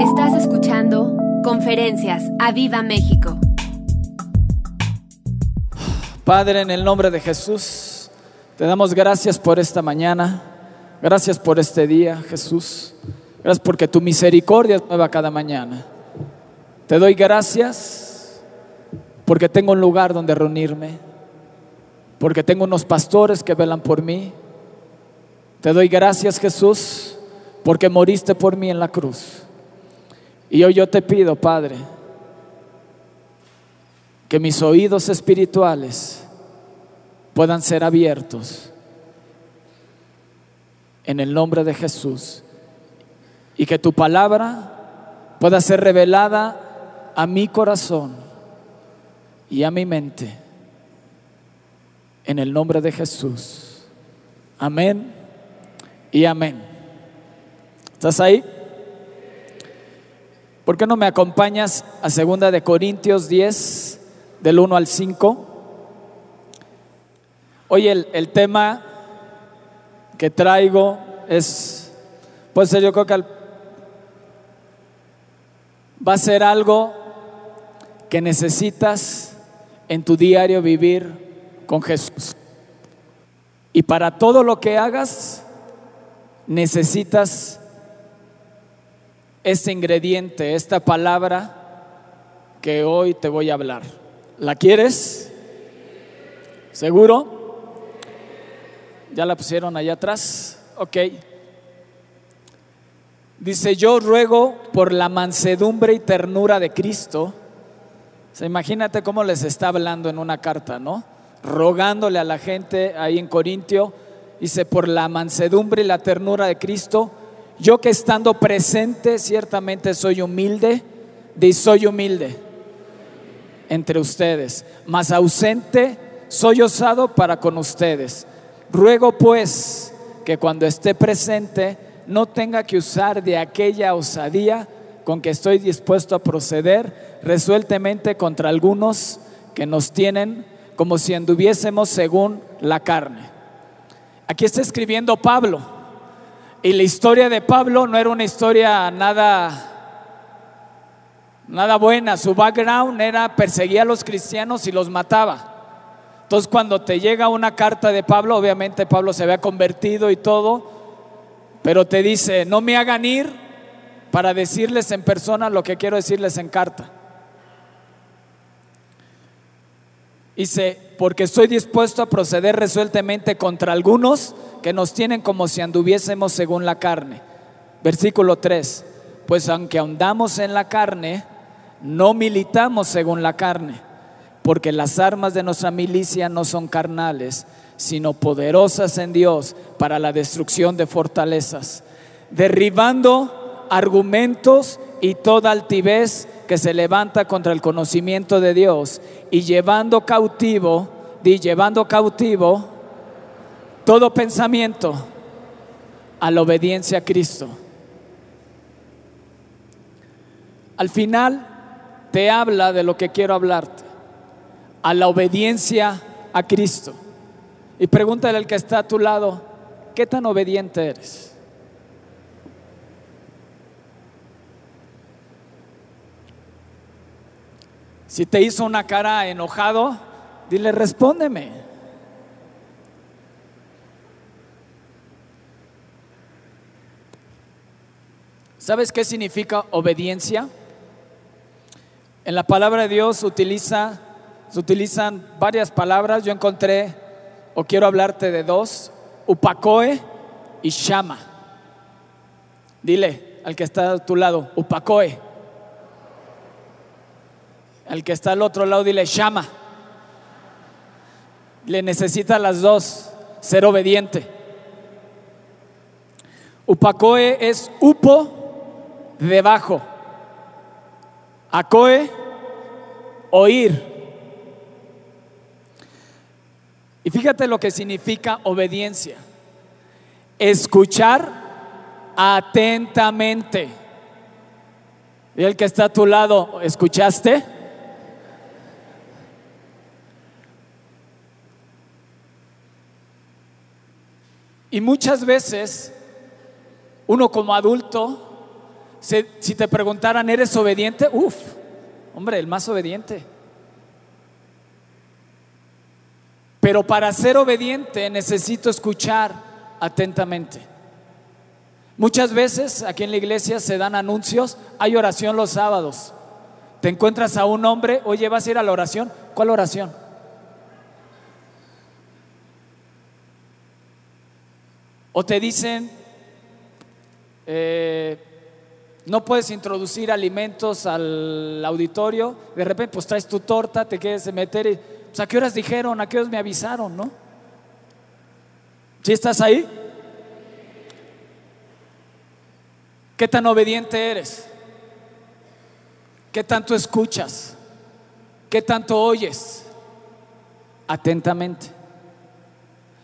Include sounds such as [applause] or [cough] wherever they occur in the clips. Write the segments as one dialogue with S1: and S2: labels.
S1: Estás escuchando Conferencias a Viva México.
S2: Padre, en el nombre de Jesús, te damos gracias por esta mañana, gracias por este día, Jesús. Gracias porque tu misericordia es nueva cada mañana. Te doy gracias porque tengo un lugar donde reunirme, porque tengo unos pastores que velan por mí. Te doy gracias, Jesús, porque moriste por mí en la cruz. Y hoy yo te pido, Padre, que mis oídos espirituales puedan ser abiertos en el nombre de Jesús y que tu palabra pueda ser revelada a mi corazón y a mi mente en el nombre de Jesús. Amén y amén. ¿Estás ahí? ¿Por qué no me acompañas a segunda de Corintios 10 del 1 al 5? Hoy el, el tema que traigo es, puede ser yo creo que al- va a ser algo que necesitas en tu diario vivir con Jesús. Y para todo lo que hagas, necesitas este ingrediente, esta palabra que hoy te voy a hablar. ¿La quieres? ¿Seguro? ¿Ya la pusieron allá atrás? Ok. Dice, yo ruego por la mansedumbre y ternura de Cristo. O sea, imagínate cómo les está hablando en una carta, ¿no? Rogándole a la gente ahí en Corintio. Dice, por la mansedumbre y la ternura de Cristo, yo que estando presente ciertamente soy humilde, y soy humilde entre ustedes, mas ausente soy osado para con ustedes. Ruego pues que cuando esté presente no tenga que usar de aquella osadía con que estoy dispuesto a proceder resueltamente contra algunos que nos tienen como si anduviésemos según la carne. Aquí está escribiendo Pablo. Y la historia de Pablo no era una historia nada nada buena. Su background era perseguía a los cristianos y los mataba. Entonces cuando te llega una carta de Pablo, obviamente Pablo se había convertido y todo, pero te dice, no me hagan ir para decirles en persona lo que quiero decirles en carta. Dice, porque estoy dispuesto a proceder resueltamente contra algunos que nos tienen como si anduviésemos según la carne. Versículo 3, pues aunque andamos en la carne, no militamos según la carne, porque las armas de nuestra milicia no son carnales, sino poderosas en Dios para la destrucción de fortalezas, derribando argumentos y toda altivez que se levanta contra el conocimiento de Dios y llevando cautivo, di llevando cautivo todo pensamiento a la obediencia a Cristo. Al final te habla de lo que quiero hablarte, a la obediencia a Cristo. Y pregúntale al que está a tu lado, ¿qué tan obediente eres? Si te hizo una cara enojado, dile, respóndeme. ¿Sabes qué significa obediencia? En la palabra de Dios utiliza, se utilizan varias palabras. Yo encontré, o quiero hablarte de dos, upacoe y shama. Dile al que está a tu lado, upacoe. Al que está al otro lado, dile shama. Le necesita las dos, ser obediente. Upacoe es upo debajo. Acoe, oír. Y fíjate lo que significa obediencia. Escuchar atentamente. Y el que está a tu lado, ¿escuchaste? Y muchas veces uno como adulto Si, te preguntaran, ¿eres obediente? Uf, hombre, el más obediente. Pero para ser obediente necesito escuchar atentamente. Muchas veces aquí en la iglesia se dan anuncios, hay oración los sábados. Te encuentras a un hombre, oye, ¿vas a ir a la oración? ¿Cuál oración? O te dicen, eh, no puedes introducir alimentos al auditorio, de repente pues traes tu torta, te quieres meter y, pues, ¿a qué horas dijeron? ¿A qué horas me avisaron? ¿No? ¿Sí estás ahí? ¿Qué tan obediente eres? ¿Qué tanto escuchas? ¿Qué tanto oyes? Atentamente.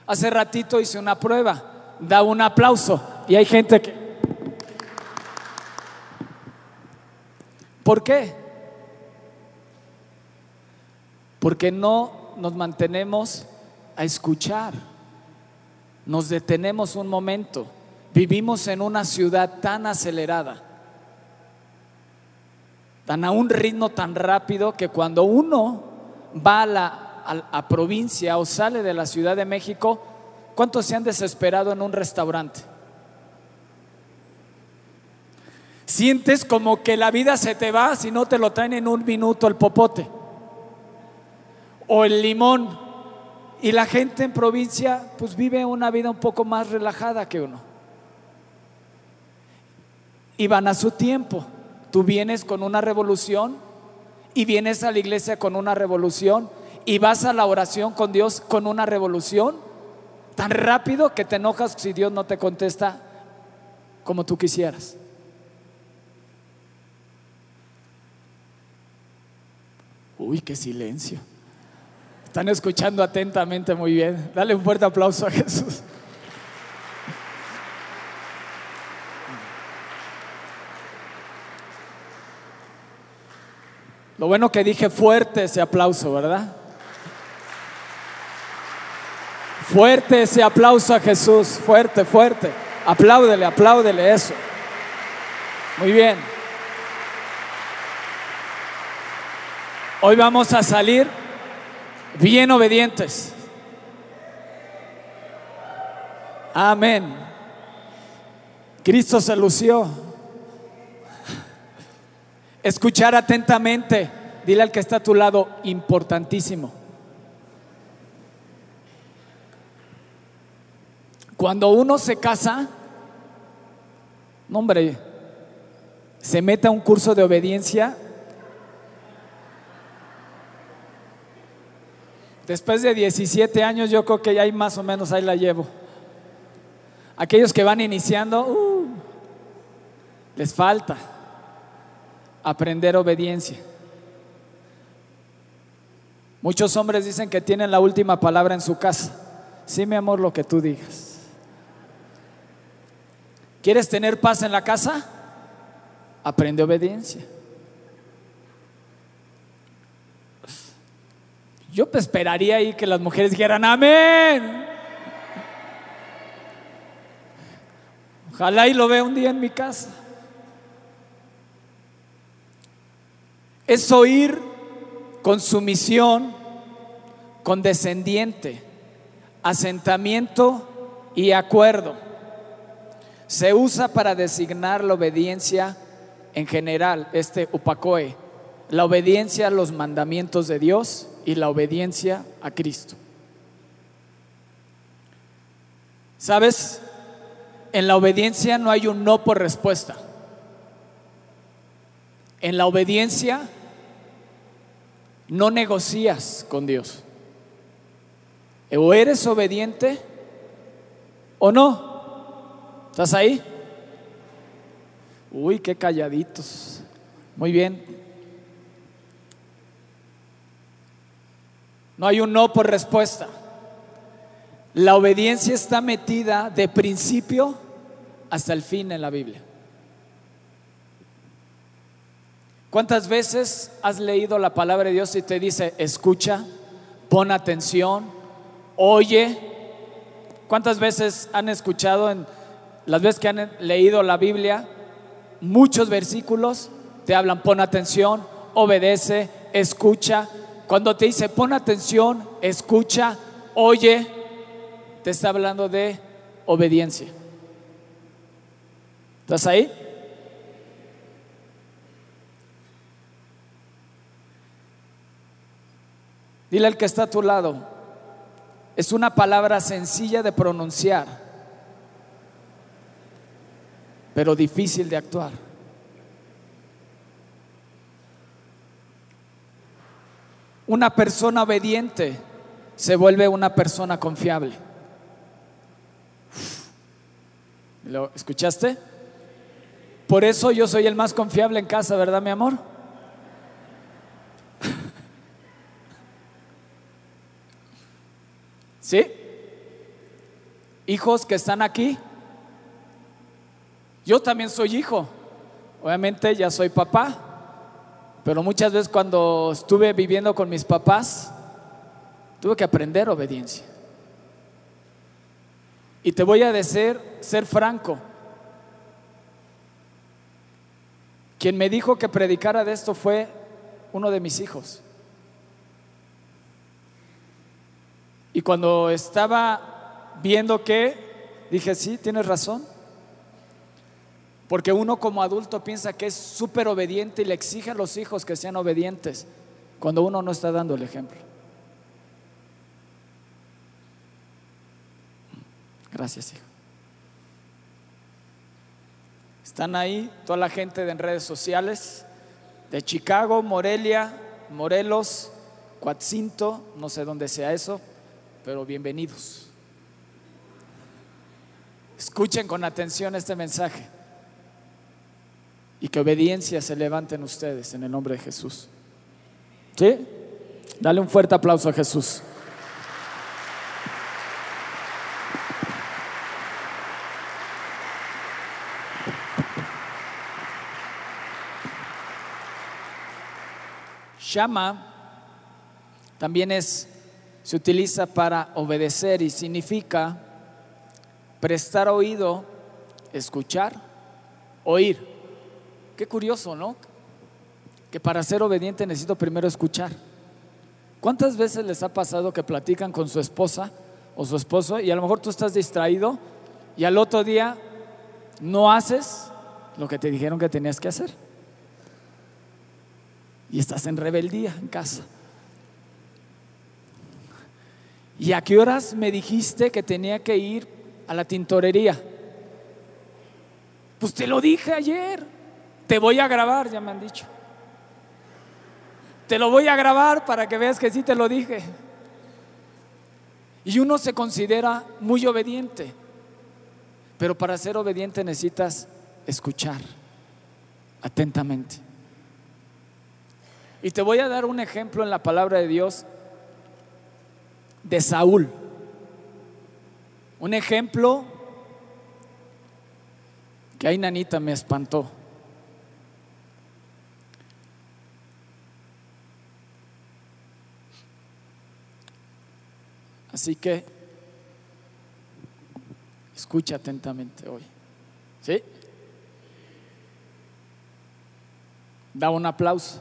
S2: Hace ratito hice una prueba, da un aplauso. Y hay gente que... ¿Por qué? Porque no nos mantenemos a escuchar, nos detenemos un momento, vivimos en una ciudad tan acelerada tan a un ritmo tan rápido que cuando uno va a la provincia o sale de la Ciudad de México, ¿cuántos se han desesperado en un restaurante? Sientes como que la vida se te va si no te lo traen en un minuto el popote o el limón. Y la gente en provincia pues vive una vida un poco más relajada que uno. Y van a su tiempo. Tú vienes con una revolución y vienes a la iglesia con una revolución y vas a la oración con Dios con una revolución tan rápido que te enojas si Dios no te contesta como tú quisieras. Uy, qué silencio. Están escuchando atentamente muy bien. Dale un fuerte aplauso a Jesús. Lo bueno que dije fuerte ese aplauso, ¿verdad? Fuerte ese aplauso a Jesús, fuerte, fuerte. Apláudele, apláudele eso. Muy bien. Hoy vamos a salir bien obedientes. Amén. Cristo se lució. Escuchar atentamente. Dile al que está a tu lado, importantísimo. Cuando uno se casa, no hombre, se mete a un curso de obediencia. Después de 17 años yo creo que ya hay más o menos ahí la llevo. Aquellos que van iniciando, uh, les falta aprender obediencia. Muchos hombres dicen que tienen la última palabra en su casa. Sí, mi amor, lo que tú digas. ¿Quieres tener paz en la casa? Aprende obediencia. Yo esperaría ahí que las mujeres dijeran amén. Ojalá y lo vea un día en mi casa. es oír con sumisión, condescendiente, asentamiento y acuerdo. Se usa para designar la obediencia en general, este upacoe, la obediencia a los mandamientos de Dios y la obediencia a Cristo. ¿Sabes? En la obediencia no hay un no por respuesta. En la obediencia no negocias con Dios. O eres obediente o no. ¿Estás ahí? Uy, qué calladitos. Muy bien. No hay un no por respuesta. La obediencia está metida de principio hasta el fin en la Biblia. ¿Cuántas veces has leído la palabra de Dios y te dice, escucha, pon atención, oye? ¿Cuántas veces han escuchado en las veces que han leído la Biblia muchos versículos te hablan, pon atención, obedece, escucha. Cuando te dice pon atención, escucha, oye, te está hablando de obediencia. ¿Estás ahí? Dile al que está a tu lado, es una palabra sencilla de pronunciar, pero difícil de actuar. Una persona obediente se vuelve una persona confiable. ¿Lo escuchaste? Por eso yo soy el más confiable en casa, ¿verdad, mi amor? [laughs] ¿Sí? Hijos que están aquí. Yo también soy hijo. Obviamente ya soy papá. Pero muchas veces cuando estuve viviendo con mis papás, tuve que aprender obediencia. Y te voy a decir, ser franco. Quien me dijo que predicara de esto fue uno de mis hijos. Y cuando estaba viendo que, dije, sí, tienes razón. Porque uno como adulto piensa que es súper obediente y le exige a los hijos que sean obedientes, cuando uno no está dando el ejemplo. Gracias, hijo. Están ahí toda la gente de redes sociales, de Chicago, Morelia, Morelos, Cuatcinto, no sé dónde sea eso, pero bienvenidos. Escuchen con atención este mensaje y que obediencia se levante en ustedes en el nombre de Jesús. ¿Sí? Dale un fuerte aplauso a Jesús. Shama también es se utiliza para obedecer y significa prestar oído, escuchar, oír. Qué curioso, ¿no? Que para ser obediente necesito primero escuchar. ¿Cuántas veces les ha pasado que platican con su esposa o su esposo y a lo mejor tú estás distraído y al otro día no haces lo que te dijeron que tenías que hacer? Y estás en rebeldía en casa. ¿Y a qué horas me dijiste que tenía que ir a la tintorería? Pues te lo dije ayer. Te voy a grabar, ya me han dicho. Te lo voy a grabar para que veas que sí te lo dije. Y uno se considera muy obediente. Pero para ser obediente necesitas escuchar atentamente. Y te voy a dar un ejemplo en la palabra de Dios de Saúl. Un ejemplo que ahí Nanita me espantó. Así que escucha atentamente hoy. ¿Sí? Da un aplauso.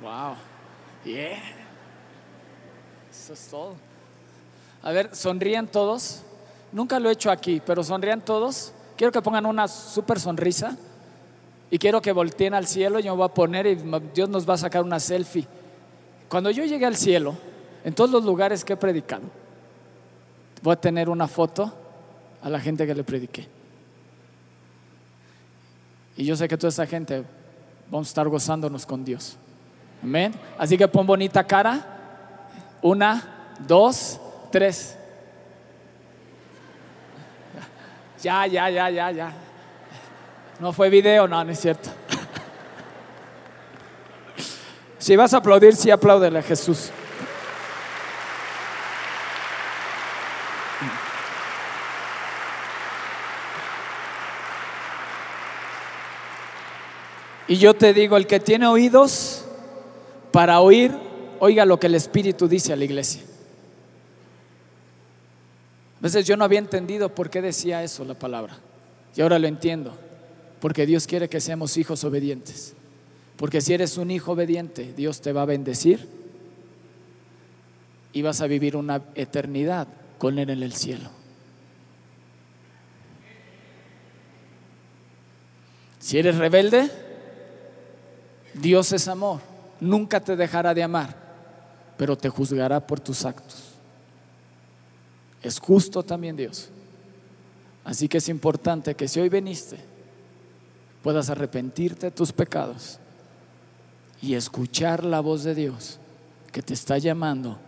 S2: Wow. Yeah. Eso es todo. A ver, sonríen todos. Nunca lo he hecho aquí, pero sonrían todos. Quiero que pongan una super sonrisa y quiero que volteen al cielo. Yo me voy a poner y Dios nos va a sacar una selfie. Cuando yo llegue al cielo, en todos los lugares que he predicado, voy a tener una foto a la gente que le prediqué. Y yo sé que toda esa gente vamos a estar gozándonos con Dios. Amén. Así que pon bonita cara. Una, dos, tres. Ya, ya, ya, ya, ya. No fue video, no, no es cierto. Si vas a aplaudir, sí apláudele a Jesús. Y yo te digo, el que tiene oídos, para oír, oiga lo que el Espíritu dice a la iglesia. A veces yo no había entendido por qué decía eso la palabra. Y ahora lo entiendo, porque Dios quiere que seamos hijos obedientes. Porque si eres un hijo obediente, Dios te va a bendecir y vas a vivir una eternidad con Él en el cielo. Si eres rebelde, Dios es amor, nunca te dejará de amar, pero te juzgará por tus actos. Es justo también Dios. Así que es importante que si hoy veniste, puedas arrepentirte de tus pecados y escuchar la voz de Dios que te está llamando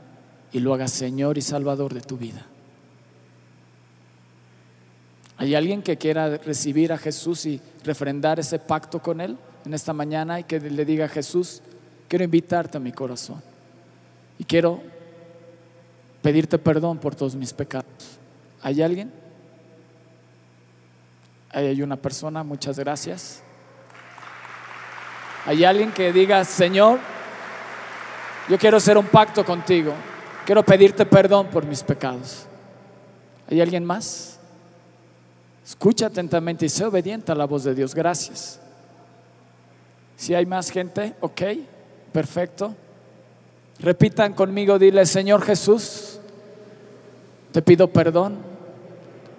S2: y lo hagas Señor y Salvador de tu vida. ¿Hay alguien que quiera recibir a Jesús y refrendar ese pacto con Él en esta mañana y que le diga a Jesús, quiero invitarte a mi corazón y quiero pedirte perdón por todos mis pecados? ¿Hay alguien? Ahí hay una persona, muchas gracias. ¿Hay alguien que diga, Señor, yo quiero hacer un pacto contigo? Quiero pedirte perdón por mis pecados. ¿Hay alguien más? Escucha atentamente y sé obediente a la voz de Dios. Gracias. Si hay más gente, ok, perfecto. Repitan conmigo, dile, Señor Jesús, te pido perdón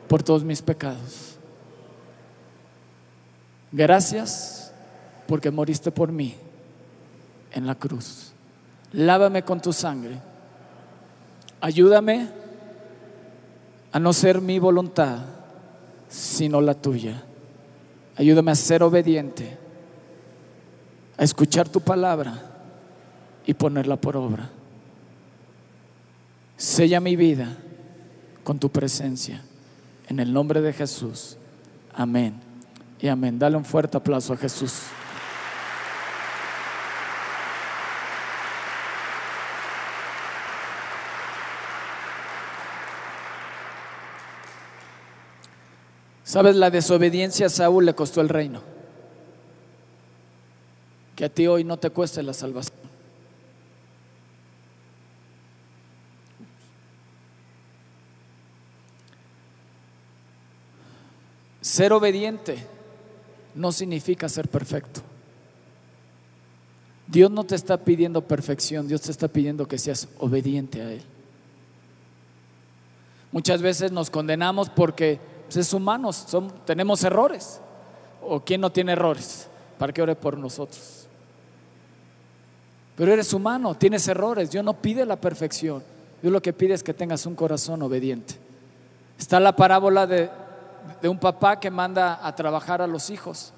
S2: por todos mis pecados. Gracias porque moriste por mí en la cruz. Lávame con tu sangre Ayúdame a no ser mi voluntad, sino la tuya. Ayúdame a ser obediente, a escuchar tu palabra y ponerla por obra. Sella mi vida con tu presencia. En el nombre de Jesús. Amén. Y amén. Dale un fuerte aplauso a Jesús. Sabes, la desobediencia a Saúl le costó el reino. Que a ti hoy no te cueste la salvación. Ser obediente no significa ser perfecto. Dios no te está pidiendo perfección, Dios te está pidiendo que seas obediente a Él. Muchas veces nos condenamos porque pues, es humanos, tenemos errores. ¿O quién no tiene errores? Para que ore por nosotros. Pero eres humano, tienes errores. Dios no pide la perfección. Dios lo que pide es que tengas un corazón obediente. Está la parábola de, de un papá que manda a trabajar a los hijos.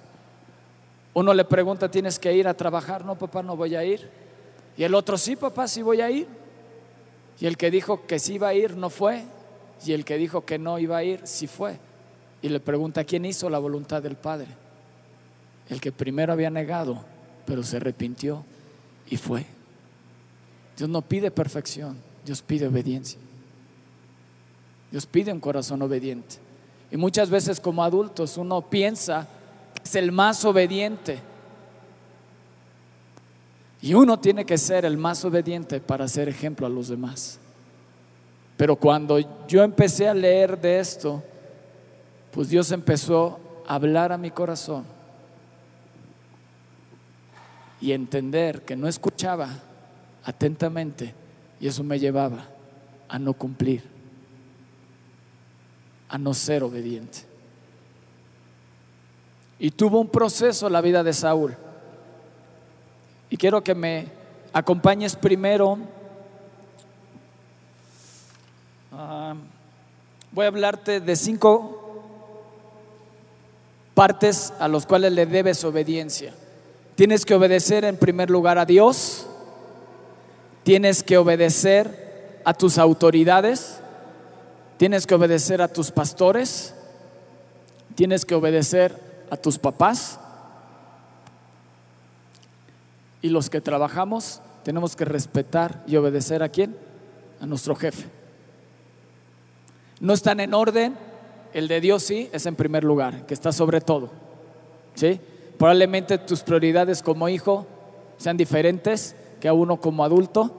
S2: Uno le pregunta, ¿tienes que ir a trabajar? No, papá, no voy a ir. Y el otro, sí, papá, sí voy a ir. Y el que dijo que sí iba a ir no fue. Y el que dijo que no iba a ir, sí fue. Y le pregunta, ¿quién hizo la voluntad del Padre? El que primero había negado, pero se arrepintió y fue. Dios no pide perfección, Dios pide obediencia. Dios pide un corazón obediente. Y muchas veces como adultos uno piensa que es el más obediente. Y uno tiene que ser el más obediente para ser ejemplo a los demás. Pero cuando yo empecé a leer de esto, pues Dios empezó a hablar a mi corazón y entender que no escuchaba atentamente y eso me llevaba a no cumplir, a no ser obediente. Y tuvo un proceso la vida de Saúl. Y quiero que me acompañes primero Ah, voy a hablarte de cinco partes a los cuales le debes obediencia. Tienes que obedecer en primer lugar a Dios, tienes que obedecer a tus autoridades, tienes que obedecer a tus pastores, tienes que obedecer a tus papás y los que trabajamos tenemos que respetar y obedecer a quién? A nuestro jefe no están en orden, el de Dios sí es en primer lugar, que está sobre todo. ¿Sí? Probablemente tus prioridades como hijo sean diferentes que a uno como adulto,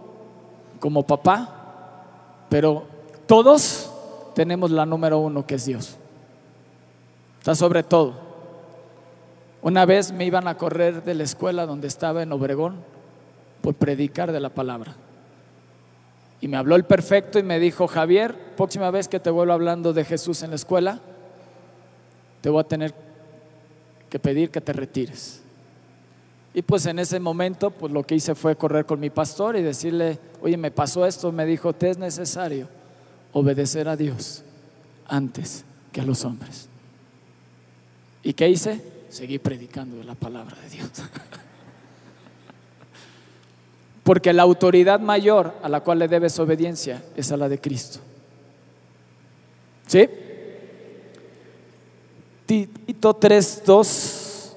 S2: como papá, pero todos tenemos la número uno que es Dios. Está sobre todo. Una vez me iban a correr de la escuela donde estaba en Obregón por predicar de la palabra. Y me habló el perfecto y me dijo, Javier, próxima vez que te vuelva hablando de Jesús en la escuela, te voy a tener que pedir que te retires. Y pues en ese momento, pues lo que hice fue correr con mi pastor y decirle, oye, me pasó esto, me dijo, te es necesario obedecer a Dios antes que a los hombres. ¿Y qué hice? Seguí predicando la palabra de Dios. [laughs] Porque la autoridad mayor a la cual le debes obediencia es a la de Cristo. ¿Sí? Tito 3.2,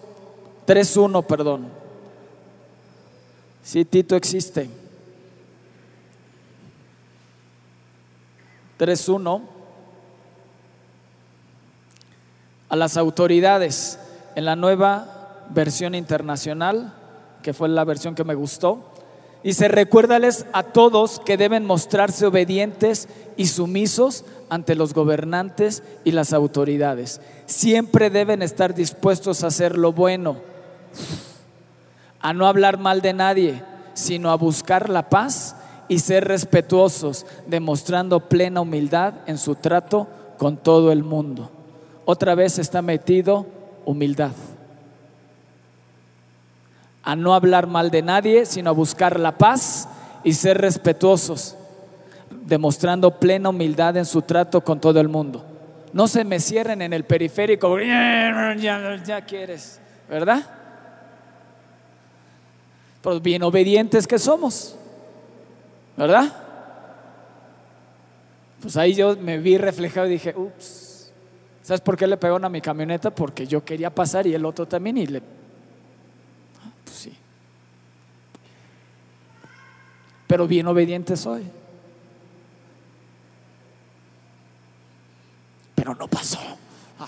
S2: 3.1, perdón. Sí, Tito existe. 3.1. A las autoridades en la nueva versión internacional, que fue la versión que me gustó, Dice, recuérdales a todos que deben mostrarse obedientes y sumisos ante los gobernantes y las autoridades. Siempre deben estar dispuestos a hacer lo bueno, a no hablar mal de nadie, sino a buscar la paz y ser respetuosos, demostrando plena humildad en su trato con todo el mundo. Otra vez está metido humildad a no hablar mal de nadie, sino a buscar la paz y ser respetuosos, demostrando plena humildad en su trato con todo el mundo. No se me cierren en el periférico, ya, quieres, ¿verdad? Pero bien obedientes que somos, ¿verdad? Pues ahí yo me vi reflejado y dije, ups, ¿sabes por qué le pegó a mi camioneta? Porque yo quería pasar y el otro también y le pero bien obediente soy. Pero no pasó. Ah.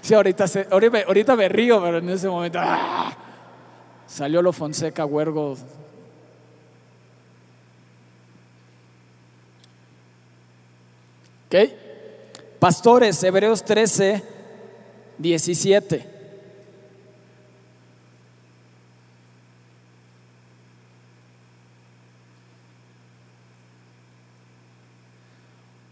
S2: Sí, ahorita, ahorita, me río, pero en ese momento ¡ah! salió lo Fonseca Huergo. ¿Ok? Pastores, Hebreos 13, 17.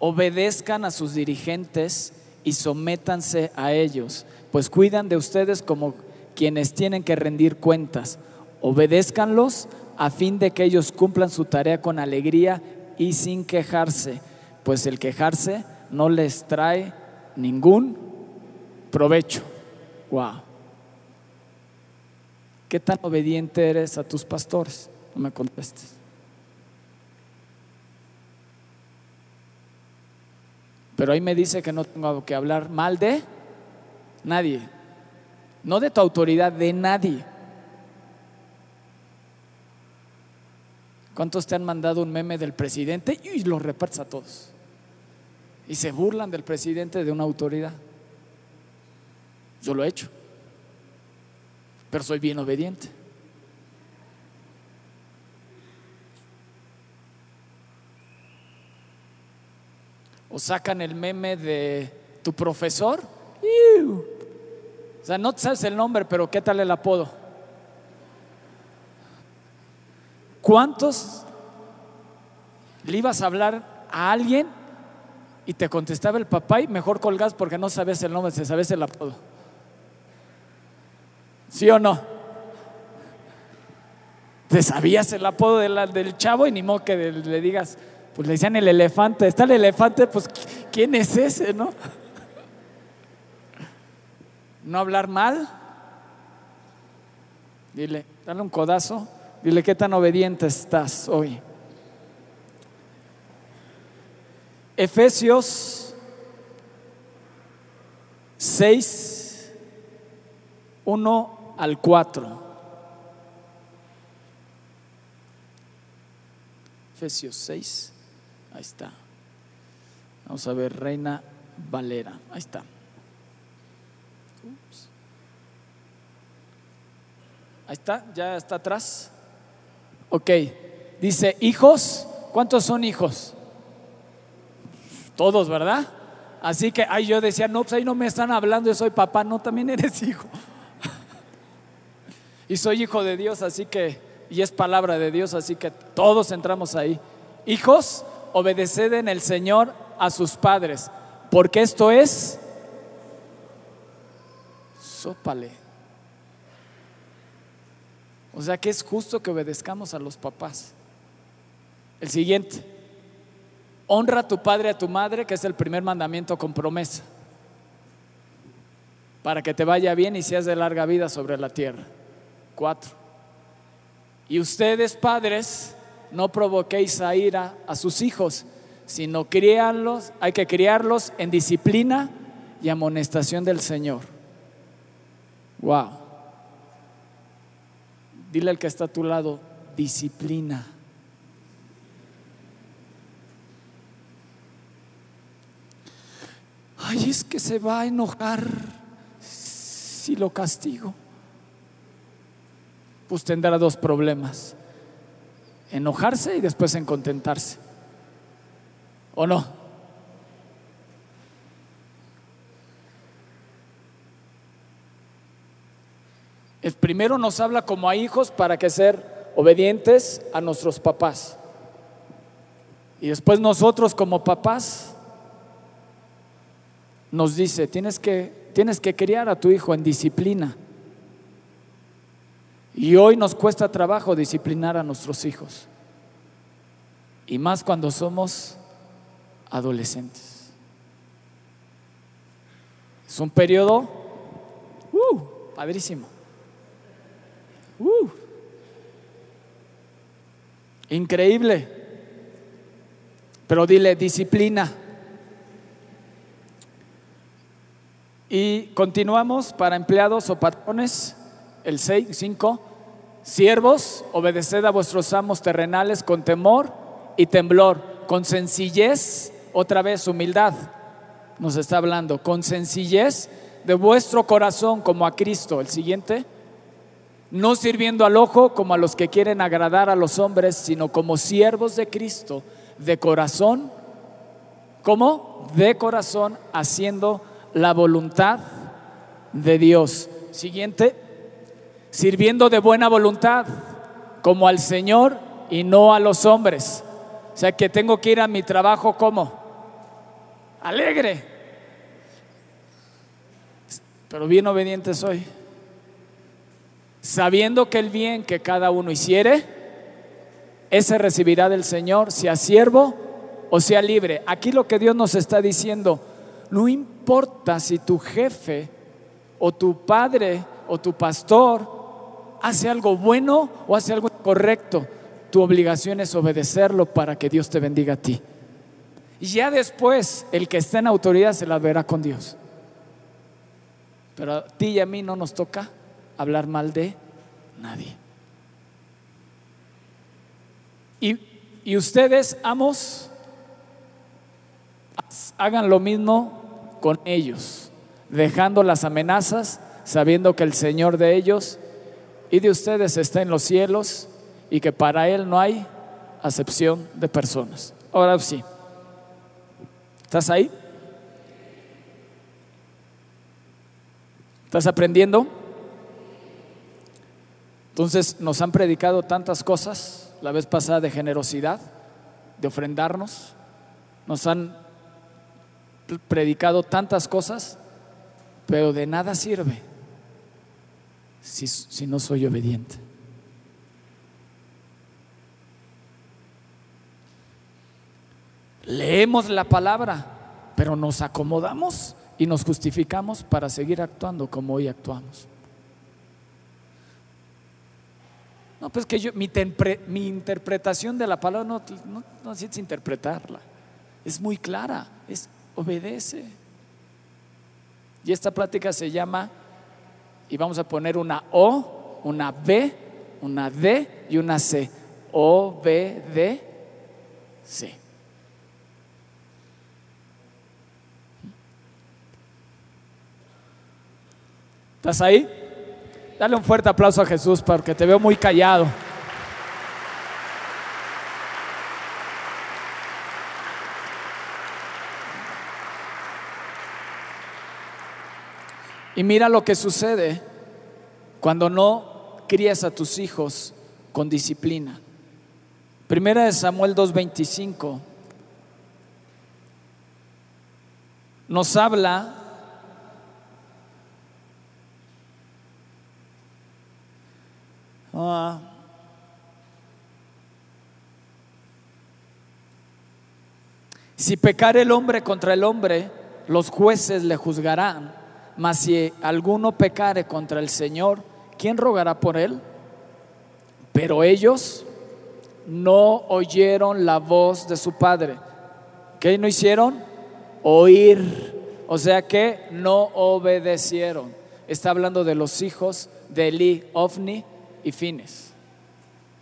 S2: Obedezcan a sus dirigentes y sométanse a ellos, pues cuidan de ustedes como quienes tienen que rendir cuentas. Obedézcanlos a fin de que ellos cumplan su tarea con alegría y sin quejarse, pues el quejarse no les trae ningún provecho. Wow. ¿Qué tan obediente eres a tus pastores? No me contestes. Pero ahí me dice que no tengo que hablar mal de nadie. No de tu autoridad, de nadie. ¿Cuántos te han mandado un meme del presidente y lo repartes a todos? Y se burlan del presidente de una autoridad. Yo lo he hecho. Pero soy bien obediente. O sacan el meme de tu profesor. O sea, no sabes el nombre, pero ¿qué tal el apodo? ¿Cuántos le ibas a hablar a alguien y te contestaba el papá y mejor colgas porque no sabes el nombre, se sabes el apodo? ¿Sí o no? Te sabías el apodo del chavo y ni modo que le digas, pues le decían el elefante. Está el elefante, pues ¿quién es ese, no? No hablar mal. Dile, dale un codazo. Dile qué tan obediente estás hoy. Efesios 6, 1 al 4. Efesios 6. Ahí está. Vamos a ver, Reina Valera. Ahí está. Ahí está, ya está atrás. Ok. Dice, hijos, ¿cuántos son hijos? Todos, ¿verdad? Así que, ay, yo decía, no, pues ahí no me están hablando, yo soy papá, no, también eres [laughs] hijo. y soy hijo de Dios, así que, y es palabra de Dios, así que todos entramos ahí. Hijos, obedeced en el Señor a sus padres, porque esto es, sópale. O sea que es justo que obedezcamos a los papás. El siguiente, honra a tu padre y a tu madre, que es el primer mandamiento con promesa, para que te vaya bien y seas de larga vida sobre la tierra. Cuatro. Y ustedes, padres, no provoquéis a ira a sus hijos, sino criarlos, hay que criarlos en disciplina y amonestación del Señor. Wow. Dile al que está a tu lado, disciplina. Ay, es que se va a enojar si lo castigo. Pues tendrá dos problemas. Enojarse y después en contentarse. ¿O no? El primero nos habla como a hijos para que ser obedientes a nuestros papás. Y después nosotros como papás nos dice, tienes que, tienes que criar a tu hijo en disciplina. Y hoy nos cuesta trabajo disciplinar a nuestros hijos. Y más cuando somos adolescentes. Es un periodo uh, padrísimo. Uh, increíble. Pero dile disciplina. Y continuamos para empleados o patrones, el 6, 5. Siervos, obedeced a vuestros amos terrenales con temor y temblor, con sencillez, otra vez humildad. Nos está hablando, con sencillez de vuestro corazón como a Cristo. El siguiente, no sirviendo al ojo como a los que quieren agradar a los hombres, sino como siervos de Cristo, de corazón, como de corazón, haciendo la voluntad de Dios. Siguiente, sirviendo de buena voluntad, como al Señor y no a los hombres. O sea que tengo que ir a mi trabajo como alegre, pero bien obediente soy. Sabiendo que el bien que cada uno hiciere, ese recibirá del Señor, sea siervo o sea libre. Aquí lo que Dios nos está diciendo, no importa si tu jefe o tu padre o tu pastor hace algo bueno o hace algo correcto. Tu obligación es obedecerlo para que Dios te bendiga a ti. Y ya después, el que está en autoridad se la verá con Dios. Pero a ti y a mí no nos toca hablar mal de nadie. Y, y ustedes, amos, hagan lo mismo con ellos, dejando las amenazas, sabiendo que el Señor de ellos y de ustedes está en los cielos y que para Él no hay acepción de personas. Ahora sí, ¿estás ahí? ¿Estás aprendiendo? Entonces nos han predicado tantas cosas la vez pasada de generosidad, de ofrendarnos, nos han predicado tantas cosas, pero de nada sirve si, no soy obediente. Leemos la palabra, pero nos acomodamos y nos justificamos para seguir actuando como hoy actuamos. No, pues que yo, mi, mi interpretación de la palabra no, no, no es interpretarla, es muy clara, es obedece. Y esta plática se llama, y vamos a poner una O, una B, una D y una C. O, B, D, C. ¿Estás ahí? Dale un fuerte aplauso a Jesús porque te veo muy callado. Y mira lo que sucede cuando no crías a tus hijos con disciplina. Primera de Samuel 2.25 nos habla ah, si pecar el hombre contra el hombre, los jueces le juzgarán, mas si alguno pecare contra el Señor, ¿quién rogará por él? Pero ellos no oyeron la voz de su padre. ¿Qué no hicieron? Oír. O sea que no obedecieron. Está hablando de los hijos de Eli, Ofni y Fines.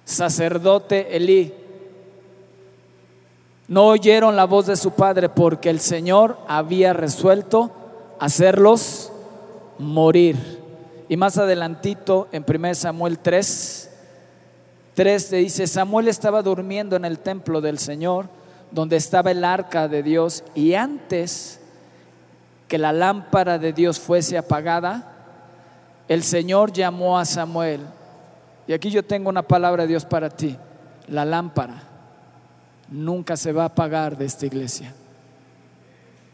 S2: Sacerdote Eli. No oyeron la voz de su padre porque el Señor había resuelto hacerlos morir. Y más adelantito en 1 Samuel 3, 3 dice, Samuel estaba durmiendo en el templo del Señor, donde estaba el arca de Dios, y antes que la lámpara de Dios fuese apagada, el Señor llamó a Samuel. Y aquí yo tengo una palabra de Dios para ti. La lámpara nunca se va a apagar de esta iglesia.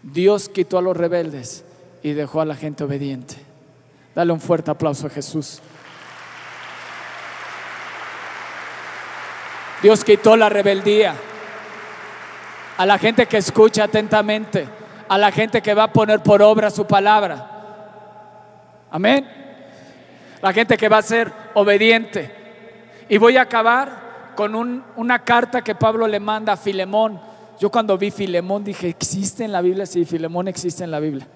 S2: Dios quitó a los rebeldes y dejó a la gente obediente. Dale un fuerte aplauso a Jesús. Dios quitó la rebeldía. A la gente que escucha atentamente, a la gente que va a poner por obra su palabra. Amén. La gente que va a ser obediente. Y voy a acabar con una carta que Pablo le manda a Filemón. Yo cuando vi Filemón dije, ¿existe en la Biblia? Sí, Filemón existe en la Biblia.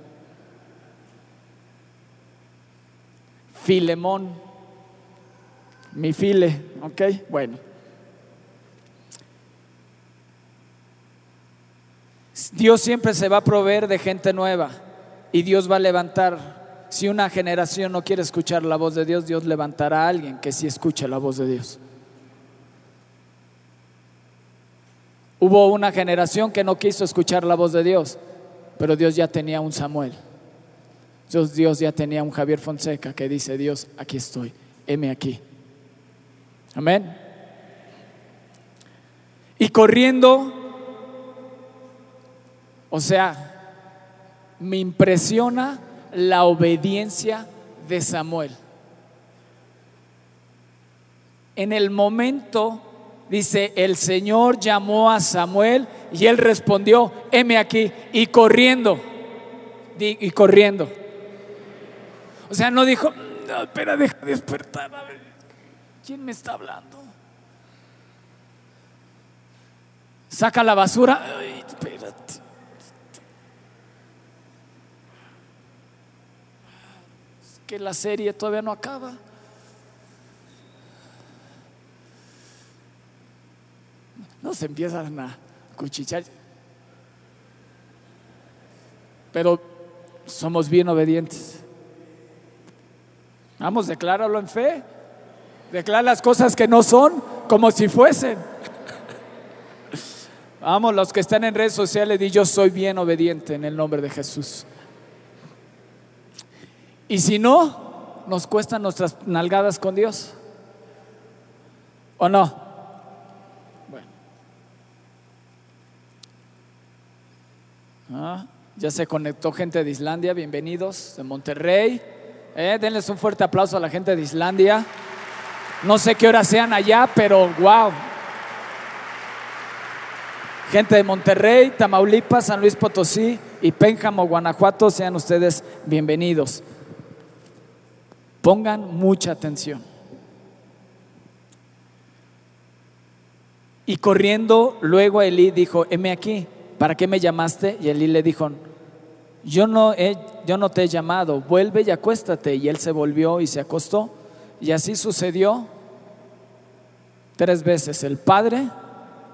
S2: Filemón, mi file, ¿ok? Bueno. Dios siempre se va a proveer de gente nueva y Dios va a levantar. Si una generación no quiere escuchar la voz de Dios, Dios levantará a alguien que sí escuche la voz de Dios. Hubo una generación que no quiso escuchar la voz de Dios, pero Dios ya tenía un Samuel. Dios, Dios ya tenía un Javier Fonseca que dice, Dios, aquí estoy, heme aquí. Amén. Y corriendo o sea, me impresiona la obediencia de Samuel. En el momento, dice, el Señor llamó a Samuel y él respondió, heme aquí, y corriendo, y corriendo. O sea, no dijo, no, espera, deja de despertar, a ver, ¿quién me está hablando? Saca la basura, espérate. que la serie todavía no acaba. No se empiezan a cuchichar. Pero somos bien obedientes. Vamos, decláralo en fe. Declara las cosas que no son como si fuesen. Vamos, los que están en redes sociales, di yo soy bien obediente en el nombre de Jesús. Y si no, nos cuestan nuestras nalgadas con Dios. ¿O no? Bueno. Ah, ya se conectó gente de Islandia, bienvenidos, de Monterrey. Eh, denles un fuerte aplauso a la gente de Islandia. No sé qué hora sean allá, pero wow. Gente de Monterrey, Tamaulipas, San Luis Potosí y Pénjamo, Guanajuato, sean ustedes bienvenidos. Pongan mucha atención. Y corriendo luego Elí dijo, heme aquí, ¿para qué me llamaste? Y Elí le dijo, yo no, he, yo no te he llamado, vuelve y acuéstate. Y él se volvió y se acostó. Y así sucedió tres veces. El Padre,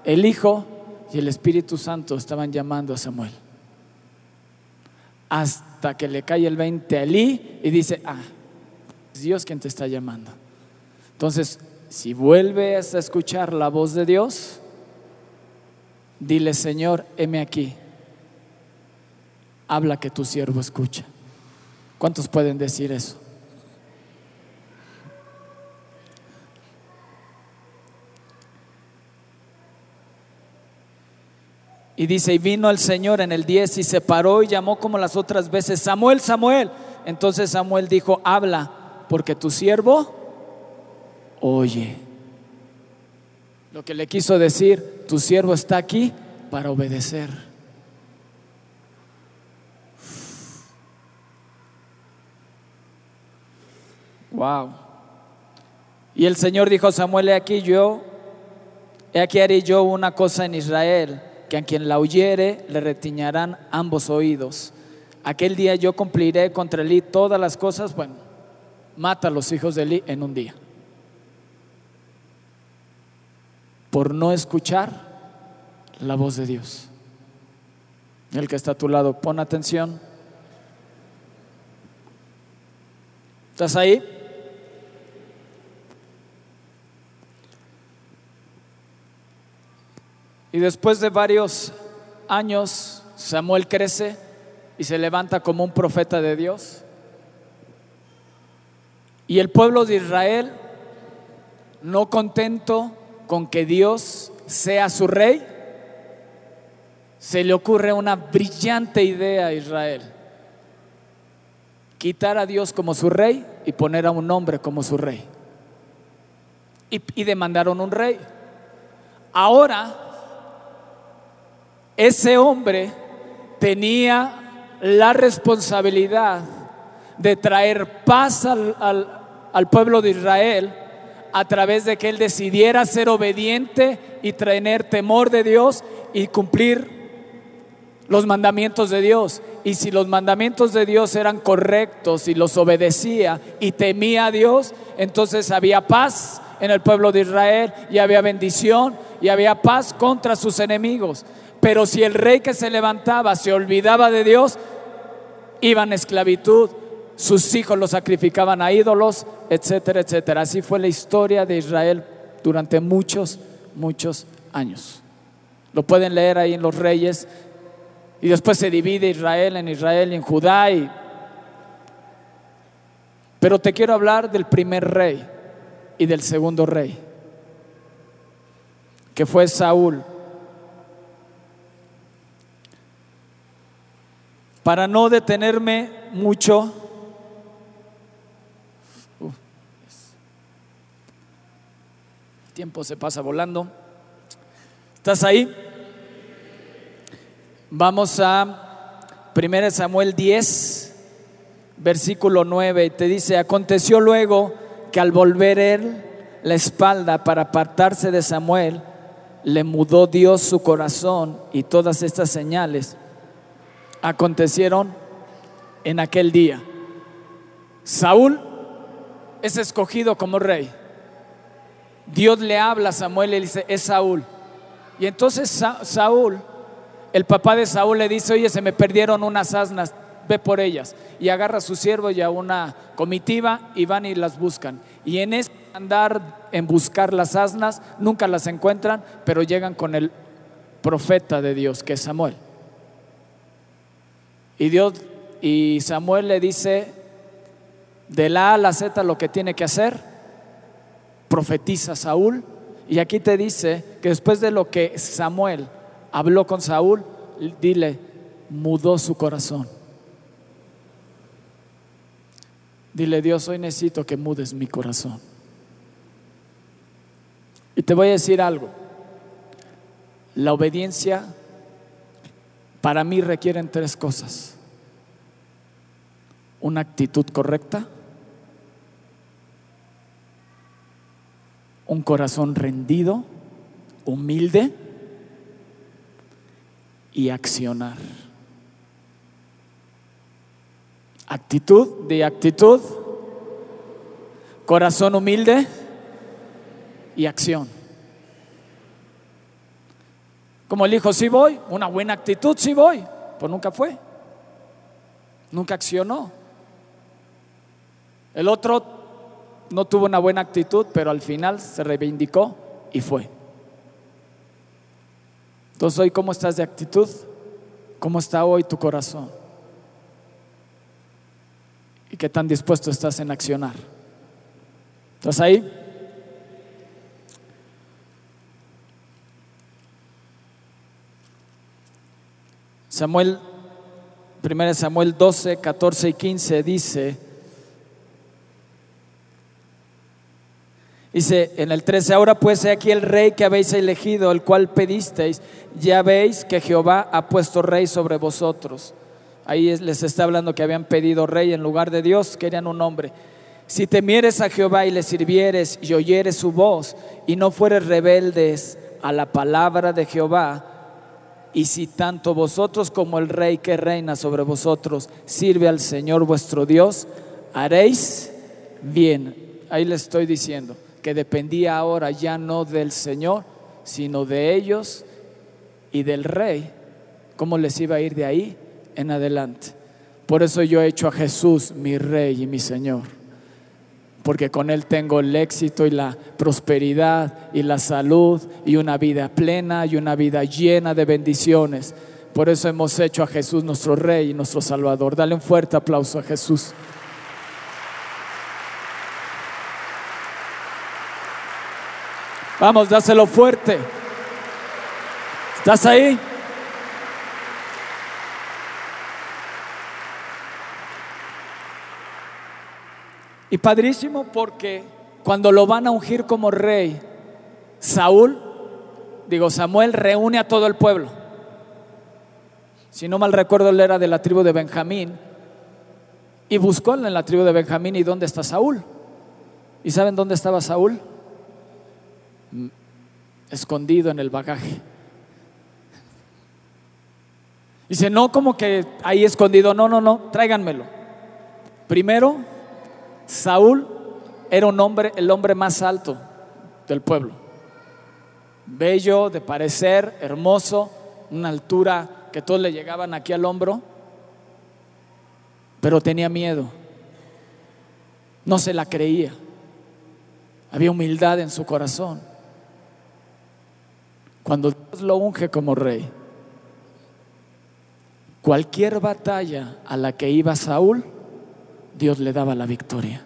S2: el Hijo y el Espíritu Santo estaban llamando a Samuel. Hasta que le cae el 20 a Elí y dice, ah, Dios quien te está llamando. Entonces, si vuelves a escuchar la voz de Dios, dile, Señor, heme aquí. Habla que tu siervo escucha. ¿Cuántos pueden decir eso? Y dice, y vino el Señor en el 10 y se paró y llamó como las otras veces, Samuel, Samuel. Entonces Samuel dijo, habla, porque tu siervo oye. Lo que le quiso decir, tu siervo está aquí para obedecer. Wow. Y el Señor dijo, Samuel, he aquí yo, he aquí haré yo una cosa en Israel que a quien la oyere le retiñarán ambos oídos. Aquel día yo cumpliré contra Eli todas las cosas, bueno, mata a los hijos de Eli en un día. Por no escuchar la voz de Dios. El que está a tu lado, pon atención. ¿Estás ahí? Y después de varios años, Samuel crece y se levanta como un profeta de Dios. Y el pueblo de Israel, no contento con que Dios sea su rey, se le ocurre una brillante idea a Israel. Quitar a Dios como su rey y poner a un hombre como su rey. Y, y demandaron un rey. Ahora ese hombre tenía la responsabilidad de traer paz al, pueblo de Israel a través de que él decidiera ser obediente y tener temor de Dios y cumplir los mandamientos de Dios. Y si los mandamientos de Dios eran correctos y los obedecía y temía a Dios, entonces había paz en el pueblo de Israel y había bendición y había paz contra sus enemigos. Pero si el rey que se levantaba se olvidaba de Dios, iban a esclavitud, sus hijos los sacrificaban a ídolos, etcétera, etcétera. Así fue la historia de Israel durante muchos, muchos años. Lo pueden leer ahí en los reyes. Y después se divide Israel en Israel y en Judá. Pero te quiero hablar del primer rey y del segundo rey, que fue Saúl. Para no detenerme mucho, tiempo se pasa volando. ¿Estás ahí? Vamos a 1 Samuel 10, versículo 9, y te dice, aconteció luego que al volver él la espalda para apartarse de Samuel, le mudó Dios su corazón y todas estas señales acontecieron en aquel día. Saúl es escogido como rey. Dios le habla a Samuel y le dice, es Saúl. Y entonces Saúl, el papá de Saúl le dice, oye, se me perdieron unas asnas, ve por ellas. Y agarra a su siervo y a una comitiva y van y las buscan. Y en ese andar en buscar las asnas, nunca las encuentran, pero llegan con el profeta de Dios, que es Samuel. Y Dios y Samuel le dice de la A a la Z lo que tiene que hacer. Profetiza Saúl. Y aquí te dice que después de lo que Samuel habló con Saúl, dile, mudó su corazón. Dile, Dios, hoy necesito que mudes mi corazón. Y te voy a decir algo. La obediencia para mí requieren tres cosas. Una actitud correcta, un corazón rendido, humilde y accionar. Actitud de actitud, corazón humilde y acción. Como el hijo, sí voy, una buena actitud, sí voy, pues nunca fue, nunca accionó. El otro no tuvo una buena actitud, pero al final se reivindicó y fue. Entonces hoy, ¿cómo estás de actitud? ¿Cómo está hoy tu corazón? y qué tan dispuesto estás en accionar. ¿Estás ahí? Samuel, 1 Samuel 12, 14 y 15 dice, Dice en el 13, ahora pues he aquí el rey que habéis elegido, el cual pedisteis, ya veis que Jehová ha puesto rey sobre vosotros. Ahí les está hablando que habían pedido rey en lugar de Dios, querían un hombre. Si temieres a Jehová y le sirvieres y oyeres su voz y no fueres rebeldes a la palabra de Jehová, y si tanto vosotros como el rey que reina sobre vosotros sirve al Señor vuestro Dios, haréis bien. Ahí le estoy diciendo que dependía ahora ya no del Señor, sino de ellos y del rey, cómo les iba a ir de ahí en adelante. Por eso yo he hecho a Jesús mi rey y mi Señor, porque con Él tengo el éxito y la prosperidad y la salud y una vida plena y una vida llena de bendiciones. Por eso hemos hecho a Jesús nuestro rey y nuestro Salvador. Dale un fuerte aplauso a Jesús. Vamos, dáselo fuerte. ¿Estás ahí? Y padrísimo porque cuando lo van a ungir como rey, Saúl, digo, Samuel reúne a todo el pueblo. Si no mal recuerdo, él era de la tribu de Benjamín. Y buscó en la tribu de Benjamín y dónde está Saúl. ¿Y saben dónde estaba Saúl? escondido en el bagaje. Dice, no como que ahí escondido, no, no, no, tráiganmelo. Primero, Saúl era un hombre, el hombre más alto del pueblo. Bello, de parecer, hermoso, una altura que todos le llegaban aquí al hombro, pero tenía miedo. No se la creía. Había humildad en su corazón. Cuando Dios lo unge como rey, cualquier batalla a la que iba Saúl, Dios le daba la victoria.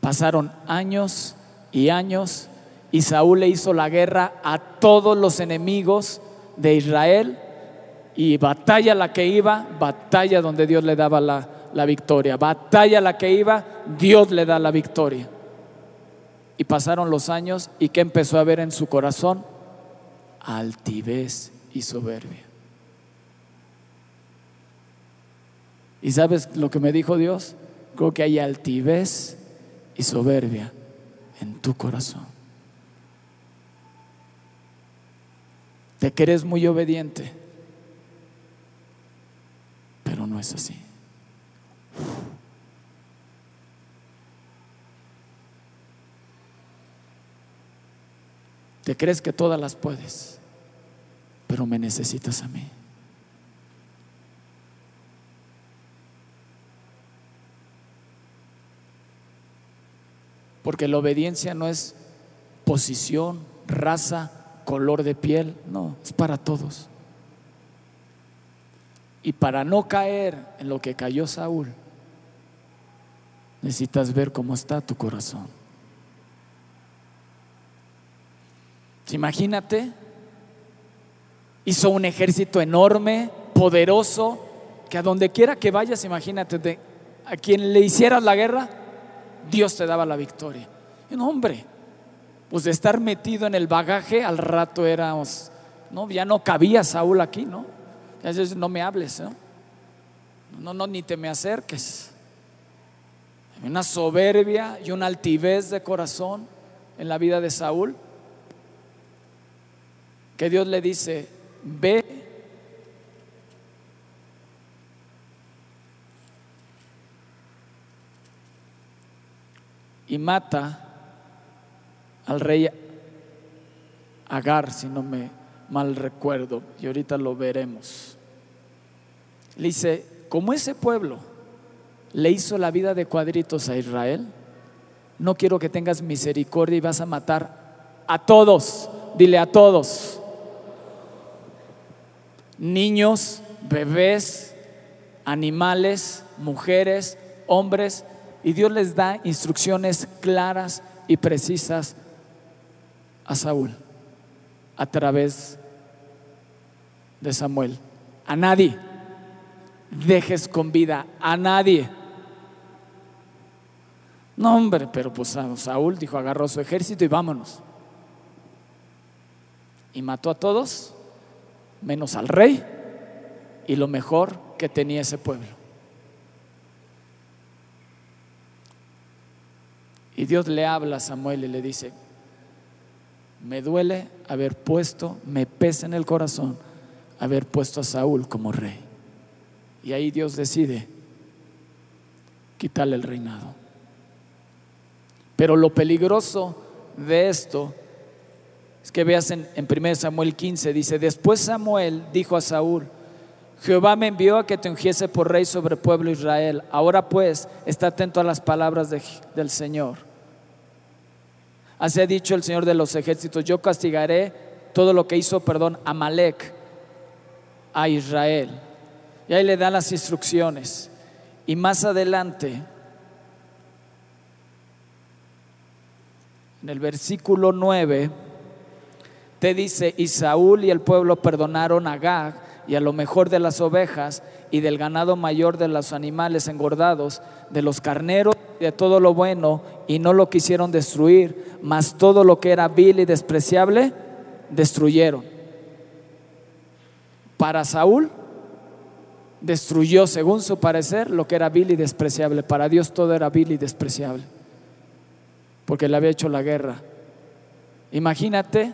S2: Pasaron años y años y Saúl le hizo la guerra a todos los enemigos de Israel y batalla la que iba, batalla donde Dios le daba la, la victoria, batalla la que iba, Dios le da la victoria. Y pasaron los años y ¿qué empezó a ver en su corazón? altivez y soberbia. ¿Y sabes lo que me dijo Dios? Creo que hay altivez y soberbia en tu corazón. Te crees muy obediente, pero no es así. Te crees que todas las puedes, pero me necesitas a mí. Porque la obediencia no es posición, raza, color de piel, no, es para todos. Y para no caer en lo que cayó Saúl, necesitas ver cómo está tu corazón. Imagínate, hizo un ejército enorme, poderoso, que a donde quiera que vayas, imagínate, a quien le hicieras la guerra, Dios te daba la victoria. Y un hombre, pues de estar metido en el bagaje, al rato éramos, no, ya no cabía Saúl aquí, ¿no? Ya no me hables, ¿no? No, no, ni te me acerques. Una soberbia y una altivez de corazón en la vida de Saúl que Dios le dice, ve y mata al rey Agar, si no me mal recuerdo, y ahorita lo veremos. Le dice, como ese pueblo le hizo la vida de cuadritos a Israel, no quiero que tengas misericordia y vas a matar a todos, dile a todos niños, bebés, animales, mujeres, hombres, y Dios les da instrucciones claras y precisas a Saúl a través de Samuel. A nadie dejes con vida, a nadie. No, hombre, pero pues Saúl dijo, agarró su ejército y vámonos. Y mató a todos, menos al rey y lo mejor que tenía ese pueblo. Y Dios le habla a Samuel y le dice, me duele haber puesto, me pesa en el corazón haber puesto a Saúl como rey. Y ahí Dios decide quitarle el reinado. Pero lo peligroso de esto es que veas en, en 1 Samuel 15, dice, después Samuel dijo a Saúl, Jehová me envió a que te ungiese por rey sobre el pueblo Israel. Ahora pues, está atento a las palabras del Señor. Así ha dicho el Señor de los ejércitos, yo castigaré todo lo que hizo, perdón, Amalek a Israel. Y ahí le dan las instrucciones. Y más adelante, en el versículo 9, te dice, y Saúl y el pueblo perdonaron a Gag y a lo mejor de las ovejas y del ganado mayor de los animales engordados, de los carneros de todo lo bueno, y no lo quisieron destruir, mas todo lo que era vil y despreciable, destruyeron. Para Saúl, destruyó, según su parecer, lo que era vil y despreciable. Para Dios todo era vil y despreciable, porque le había hecho la guerra. Imagínate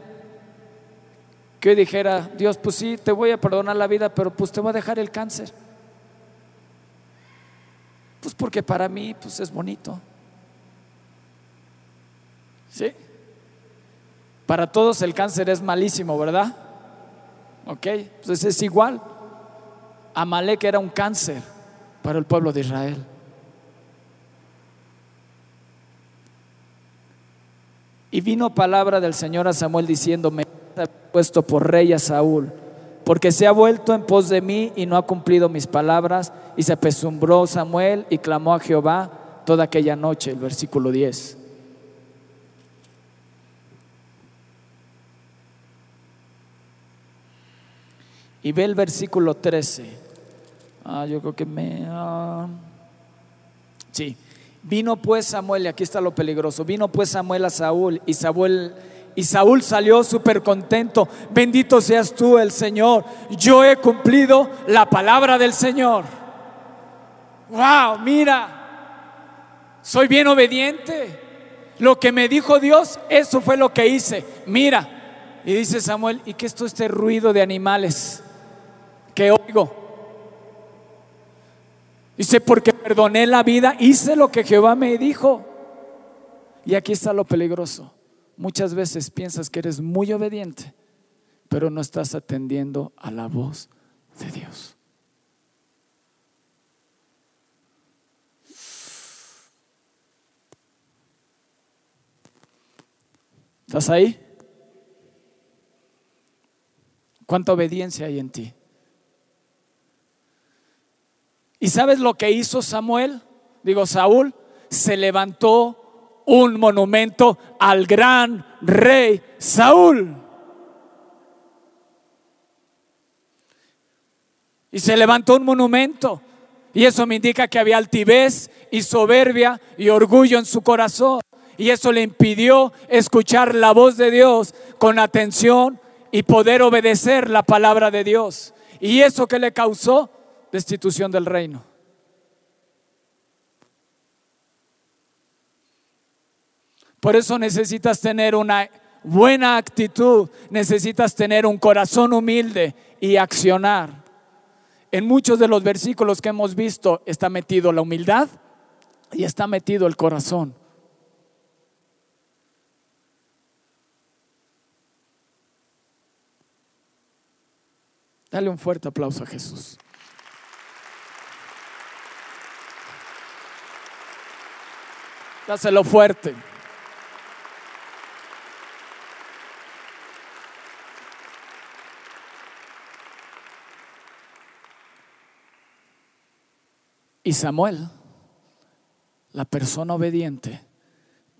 S2: que dijera, Dios, pues sí, te voy a perdonar la vida, pero pues te voy a dejar el cáncer. Pues porque para mí pues es bonito. ¿Sí? Para todos el cáncer es malísimo, ¿verdad? Ok, pues es igual. Amalek era un cáncer para el pueblo de Israel. Y vino palabra del Señor a Samuel diciéndome, puesto por rey a Saúl, porque se ha vuelto en pos de mí y no ha cumplido mis palabras. Y se apesumbró Samuel y clamó a Jehová toda aquella noche, el versículo 10. Y ve el versículo 13. Ah, yo creo que me... Ah, sí. Vino pues Samuel, y aquí está lo peligroso, vino pues Samuel a Saúl y Samuel y Saúl salió súper contento. Bendito seas tú, el Señor. Yo he cumplido la palabra del Señor. Wow, mira. Soy bien obediente. Lo que me dijo Dios, eso fue lo que hice. Mira. Y dice Samuel, ¿y qué es todo este ruido de animales que oigo? Dice, porque perdoné la vida, hice lo que Jehová me dijo. Y aquí está lo peligroso. Muchas veces piensas que eres muy obediente, pero no estás atendiendo a la voz de Dios. ¿Estás ahí? ¿Cuánta obediencia hay en ti? ¿Y sabes lo que hizo Samuel? Digo, Saúl se levantó un monumento al gran rey Saúl. Y se levantó un monumento. Y eso me indica que había altivez y soberbia y orgullo en su corazón. Y eso le impidió escuchar la voz de Dios con atención y poder obedecer la palabra de Dios. Y eso que le causó destitución del reino. Por eso necesitas tener una buena actitud, necesitas tener un corazón humilde y accionar. En muchos de los versículos que hemos visto está metido la humildad y está metido el corazón. Dale un fuerte aplauso a Jesús. Dáselo fuerte. Y Samuel la persona obediente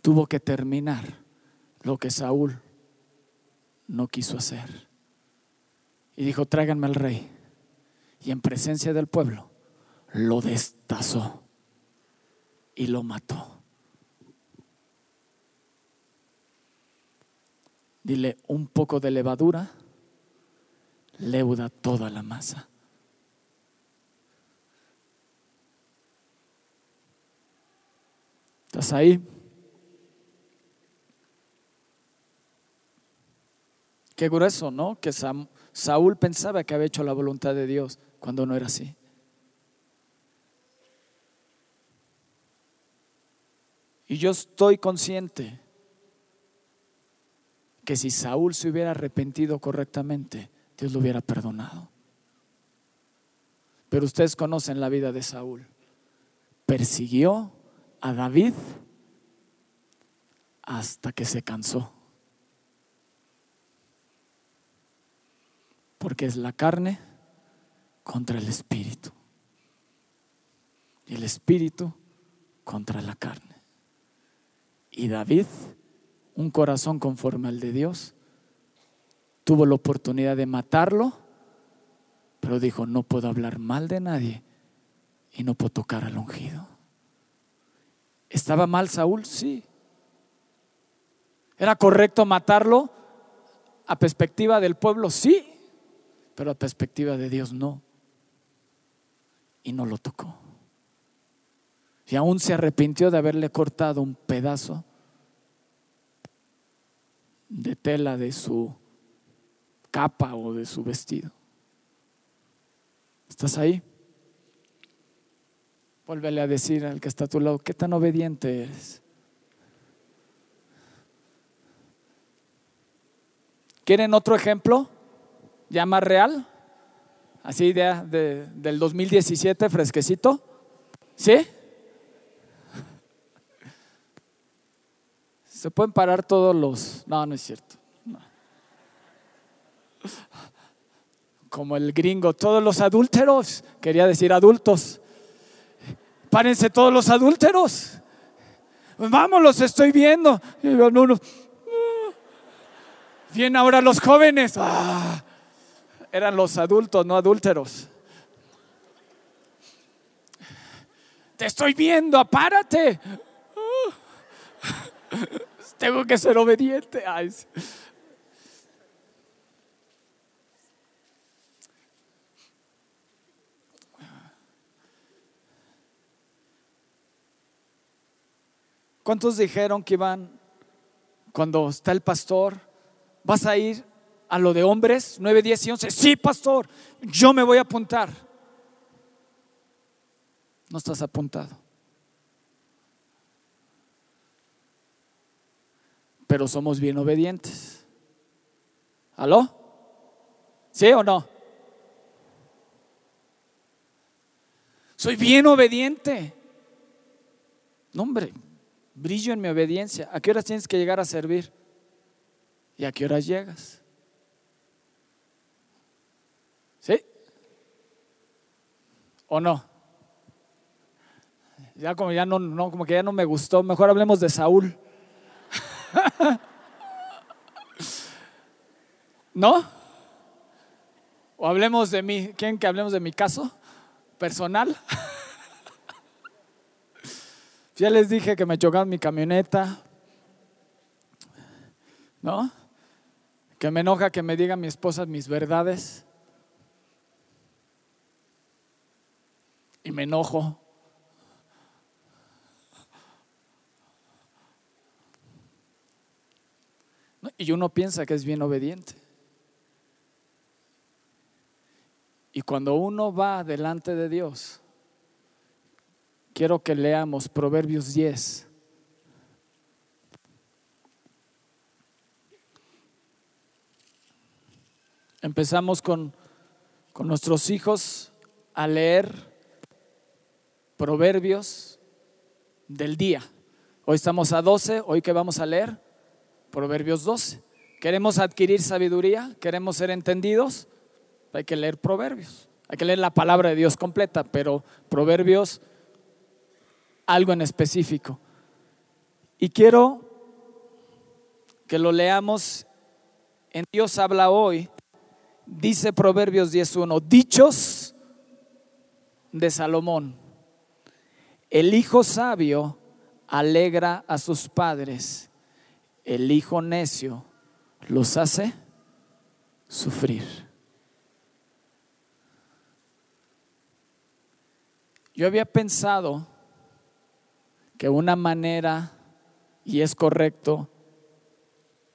S2: tuvo que terminar lo que Saúl no quiso hacer. Y dijo, tráiganme al rey. Y en presencia del pueblo lo destazó y lo mató. Dile un poco de levadura, leuda toda la masa. ¿Estás ahí? Qué grueso, ¿no? Que Saúl pensaba que había hecho la voluntad de Dios cuando no era así. Y yo estoy consciente que si Saúl se hubiera arrepentido correctamente, Dios lo hubiera perdonado. Pero ustedes conocen la vida de Saúl. Persiguió a David hasta que se cansó. Porque es la carne contra el espíritu. Y el espíritu contra la carne. Y David, un corazón conforme al de Dios, tuvo la oportunidad de matarlo, pero dijo, no puedo hablar mal de nadie y no puedo tocar al ungido. ¿Estaba mal Saúl? Sí. ¿Era correcto matarlo? A perspectiva del pueblo, sí, pero a perspectiva de Dios no. Y no lo tocó. Y aún se arrepintió de haberle cortado un pedazo de tela de su capa o de su vestido. ¿Estás ahí? Vuélvele a decir al que está a tu lado, ¿qué tan obediente eres? ¿Quieren otro ejemplo? ¿Ya más real? Así de, del 2017, fresquecito. ¿Sí? Se pueden parar todos los... No, no es cierto. Como el gringo, todos los adúlteros, quería decir adultos. Párense todos los adúlteros. Vamos, los estoy viendo. Y Bien, ahora los jóvenes. Ah, eran los adultos, no adúlteros. Te estoy viendo, apárate. Tengo que ser obediente. ¿Cuántos dijeron que iban cuando está el pastor? ¿Vas a ir a lo de hombres? 9, 10 y 11. Sí, pastor, yo me voy a apuntar. No estás apuntado. Pero somos bien obedientes. ¿Aló? ¿Sí o no? Soy bien obediente. No, hombre, brillo en mi obediencia. ¿A qué horas tienes que llegar a servir? ¿Y a qué horas llegas? ¿Sí? ¿O no? Ya como ya no, no, como que ya no me gustó, mejor hablemos de Saúl. [laughs] ¿No? O hablemos de mí, ¿quieren que hablemos de mi caso personal? [laughs] Ya les dije que me chocaron mi camioneta. ¿No? Que me enoja que me diga mi esposa mis verdades. Y me enojo. Y uno piensa que es bien obediente. Y cuando uno va delante de Dios, quiero que leamos Proverbios 10. Empezamos con, con nuestros hijos a leer Proverbios del día. Hoy estamos a 12, hoy que vamos a leer Proverbios 12. ¿Queremos adquirir sabiduría? ¿Queremos ser entendidos? Hay que leer Proverbios. Hay que leer la palabra de Dios completa, pero Proverbios algo en específico. Y quiero que lo leamos en Dios habla hoy. Dice Proverbios 10.1, dichos de Salomón. El hijo sabio alegra a sus padres, el hijo necio los hace sufrir. Yo había pensado que una manera, y es correcto,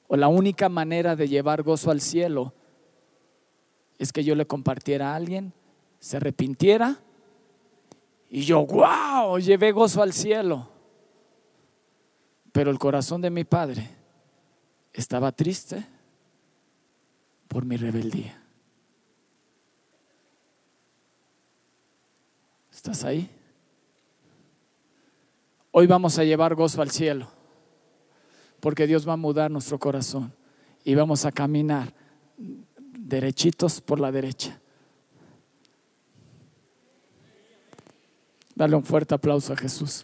S2: o la única manera de llevar gozo al cielo es que yo le compartiera a alguien, se arrepintiera y yo, wow, llevé gozo al cielo. Pero el corazón de mi padre estaba triste por mi rebeldía. ¿Estás ahí? Hoy vamos a llevar gozo al cielo, porque Dios va a mudar nuestro corazón y vamos a caminar derechitos por la derecha. Dale un fuerte aplauso a Jesús.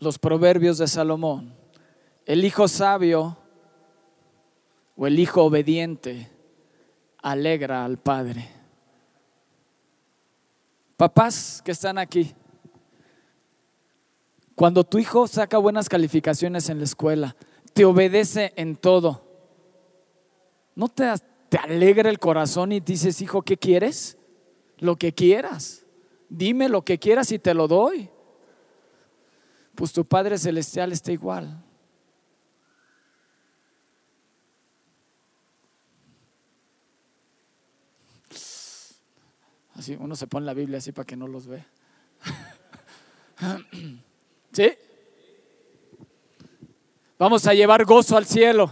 S2: Los proverbios de Salomón. El hijo sabio o el hijo obediente alegra al padre. Papás que están aquí, cuando tu hijo saca buenas calificaciones en la escuela, te obedece en todo, ¿no te, te alegra el corazón y dices, hijo, ¿qué quieres? Lo que quieras. Dime lo que quieras y te lo doy pues tu Padre Celestial está igual. Así, uno se pone la Biblia así para que no los vea. [laughs] ¿Sí? Vamos a llevar gozo al cielo.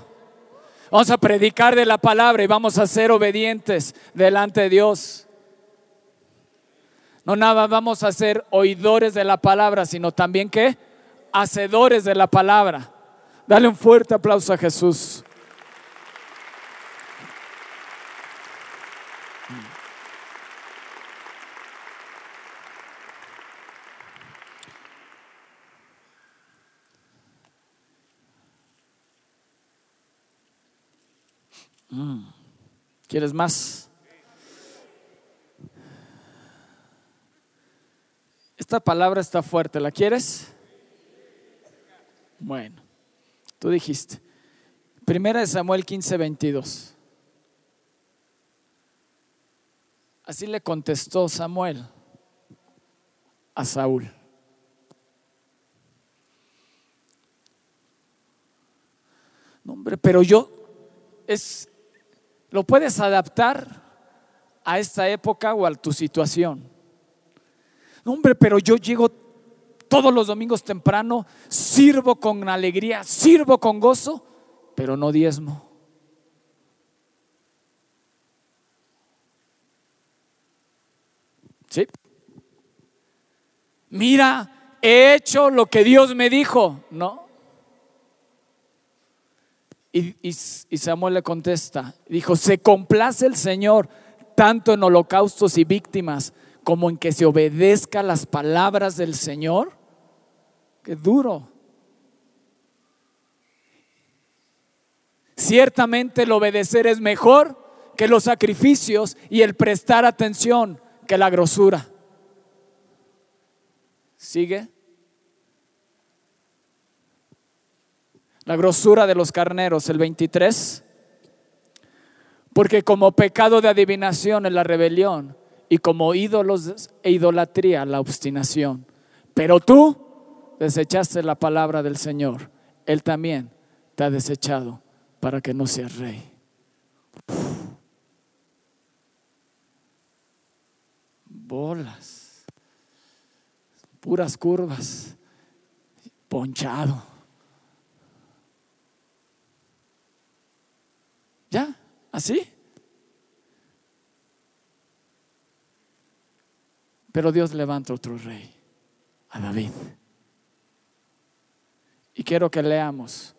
S2: Vamos a predicar de la palabra y vamos a ser obedientes delante de Dios. No nada vamos a ser oidores de la palabra, sino también que hacedores de la palabra. Dale un fuerte aplauso a Jesús. Mm. ¿Quieres más? Esta palabra está fuerte, ¿la quieres? Bueno, tú dijiste. Primera de Samuel 15, 22. Así le contestó Samuel a Saúl. No, hombre, pero yo es lo puedes adaptar a esta época o a tu situación. No, hombre, pero yo llego todos los domingos temprano, sirvo con alegría, sirvo con gozo, pero no diezmo. ¿Sí? Mira, he hecho lo que Dios me dijo, ¿no? Y, y, Samuel le contesta, dijo, se complace el Señor tanto en holocaustos y víctimas como en que se obedezca las palabras del Señor duro. Ciertamente el obedecer es mejor que los sacrificios y el prestar atención que la grosura. ¿Sigue? La grosura de los carneros, el 23. Porque como pecado de adivinación es la rebelión y como ídolos e idolatría la obstinación. Pero tú desechaste la palabra del Señor, Él también te ha desechado para que no seas rey. Bolas, puras curvas, ponchado. ¿Ya? ¿Así? Pero Dios levanta otro rey. a David. Y quiero que leamos.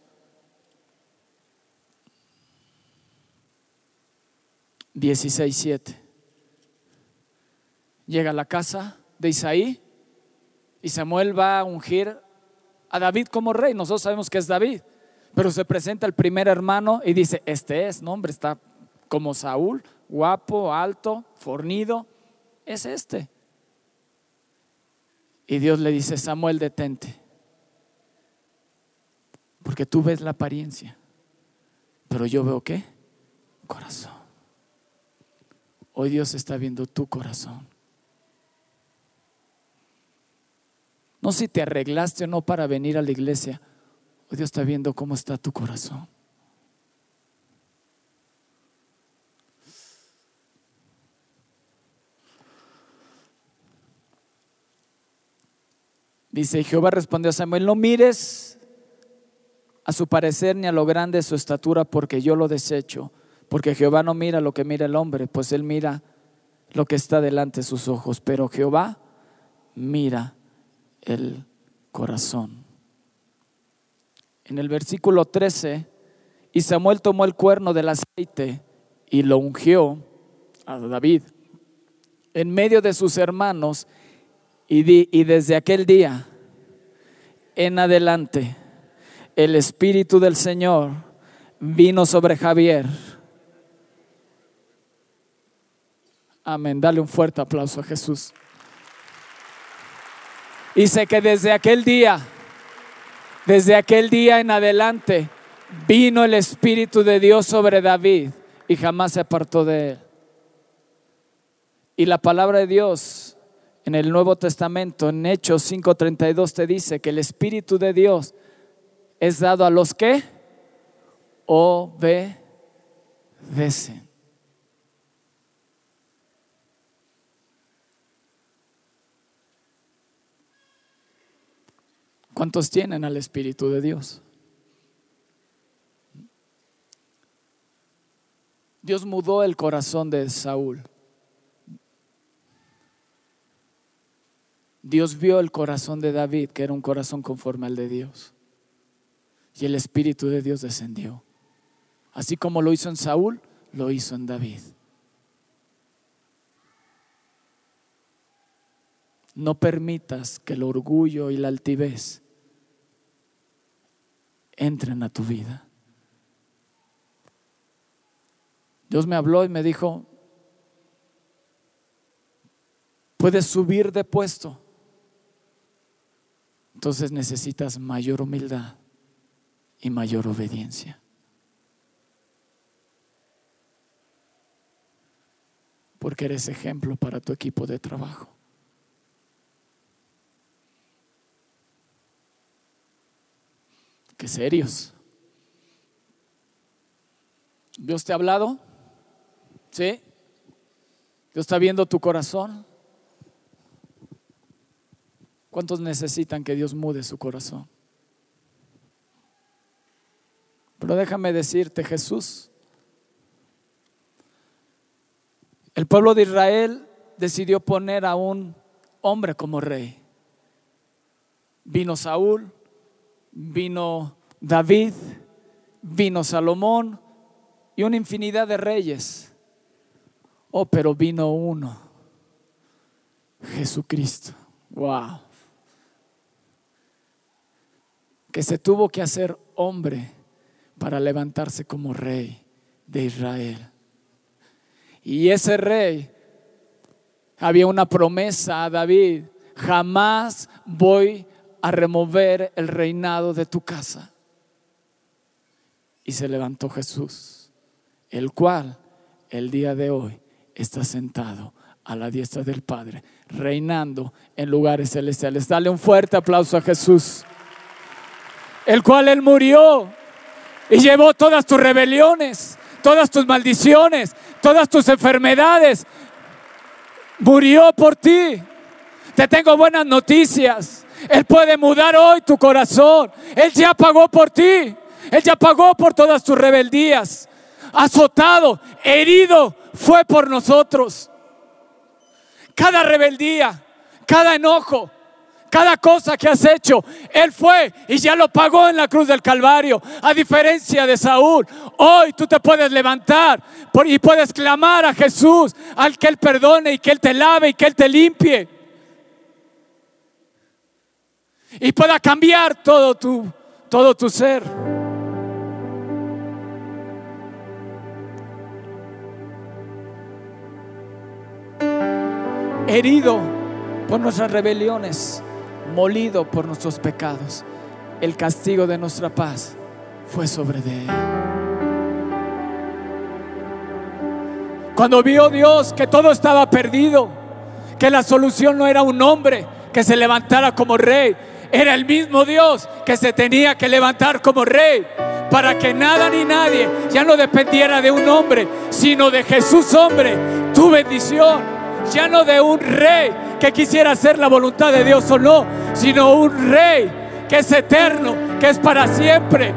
S2: Dieciséis siete. Llega a la casa de Isaí y Samuel va a ungir a David como rey. Nosotros sabemos que es David, pero se presenta el primer hermano y dice, este es, no hombre, está como Saúl, guapo, alto, fornido, es este. Y Dios le dice, Samuel, detente, porque tú ves la apariencia, pero yo veo qué? Corazón. Hoy Dios está viendo tu corazón. No si te arreglaste o no para venir a la iglesia. Hoy Dios está viendo cómo está tu corazón. Dice, Jehová respondió a Samuel, no mires a su parecer ni a lo grande de su estatura, porque yo lo desecho. Porque Jehová no mira lo que mira el hombre, pues él mira lo que está delante de sus ojos. Pero Jehová mira el corazón. En el versículo 13, y Samuel tomó el cuerno del aceite y lo ungió a David en medio de sus hermanos y, desde aquel día en adelante, el Espíritu del Señor vino sobre Javier. Amén. Dale un fuerte aplauso a Jesús. Y sé que desde aquel día, desde aquel día en adelante, vino el Espíritu de Dios sobre David y jamás se apartó de él. Y la palabra de Dios en el Nuevo Testamento, en Hechos 5:32, te dice que el Espíritu de Dios es dado a los que obedecen. ¿Cuántos tienen al Espíritu de Dios? Dios mudó el corazón de Saúl. Dios vio el corazón de David, que era un corazón conforme al de Dios. Y el Espíritu de Dios descendió. Así como lo hizo en Saúl, lo hizo en David. No permitas que el orgullo y la altivez entren a tu vida. Dios me habló y me dijo, puedes subir de puesto entonces necesitas mayor humildad y mayor obediencia. Porque eres ejemplo para tu equipo de trabajo. Qué serios. ¿Dios te ha hablado? ¿Sí? ¿Dios está viendo tu corazón? ¿Cuántos necesitan que Dios mude su corazón? Pero déjame decirte, Jesús, el pueblo de Israel decidió poner a un hombre como rey. Vino Saúl, vino David, vino Salomón y una infinidad de reyes. Oh, pero vino uno, Jesucristo. Wow que se tuvo que hacer hombre para levantarse como rey de Israel. Y ese rey había una promesa a David, jamás voy a remover el reinado de tu casa. Y se levantó Jesús, el cual el día de hoy está sentado a la diestra del Padre, reinando en lugares celestiales. Dale un fuerte aplauso a Jesús el cual Él murió y llevó todas tus rebeliones, todas tus maldiciones, todas tus enfermedades. Murió por ti. Te tengo buenas noticias. Él puede mudar hoy tu corazón. Él ya pagó por ti. Él ya pagó por todas tus rebeldías. Azotado, herido fue por nosotros. Cada rebeldía, cada enojo, cada cosa que has hecho. Él fue y ya lo pagó en la cruz del Calvario. A diferencia de Saúl, hoy tú te puedes levantar y puedes clamar a Jesús, al que Él perdone y que Él te lave y que Él te limpie. Y pueda cambiar todo tu, todo tu ser. herido por nuestras rebeliones, molido por nuestros pecados. El castigo de nuestra paz fue sobre de él. Cuando vio Dios que todo estaba perdido, que la solución no era un hombre que se levantara como rey, era el mismo Dios que se tenía que levantar como rey para que nada ni nadie ya no dependiera de un hombre, sino de Jesús hombre, tu bendición ya no de un rey que quisiera hacer la voluntad de Dios o no, sino un rey que es eterno, que es para siempre.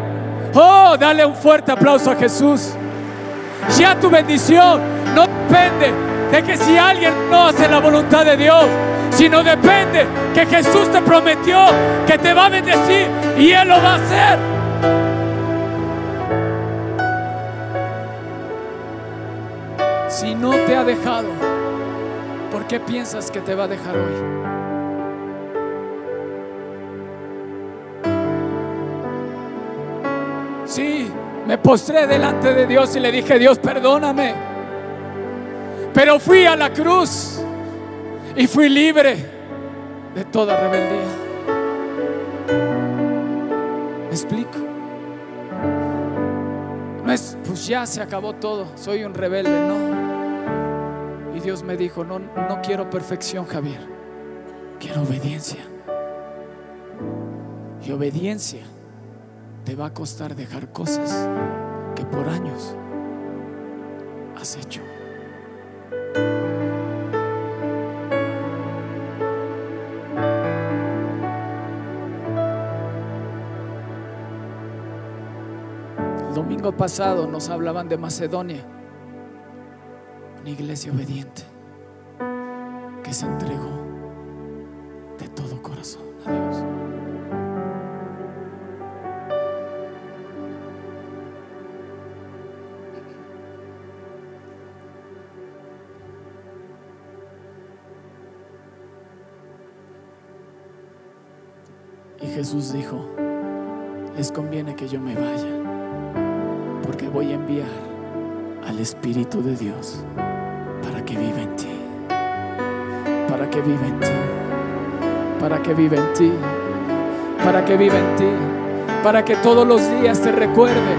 S2: Oh, dale un fuerte aplauso a Jesús. Ya tu bendición no depende de que si alguien no hace la voluntad de Dios, sino depende que Jesús te prometió que te va a bendecir y Él lo va a hacer. Si no te ha dejado, ¿Por qué piensas que te va a dejar hoy? Sí, me postré delante de Dios y le dije, Dios, perdóname. Pero fui a la cruz y fui libre de toda rebeldía. ¿Me explico? No es, pues ya se acabó todo, soy un rebelde, no. Dios me dijo, no, no quiero perfección, Javier, quiero obediencia. Y obediencia te va a costar dejar cosas que por años has hecho. El domingo pasado nos hablaban de Macedonia una iglesia obediente que se entregó de todo corazón a Dios. Y Jesús dijo, les conviene que yo me vaya, porque voy a enviar al Espíritu de Dios para que viva en ti, para que viva en ti, para que viva en ti, para que viva en ti, para que todos los días te recuerde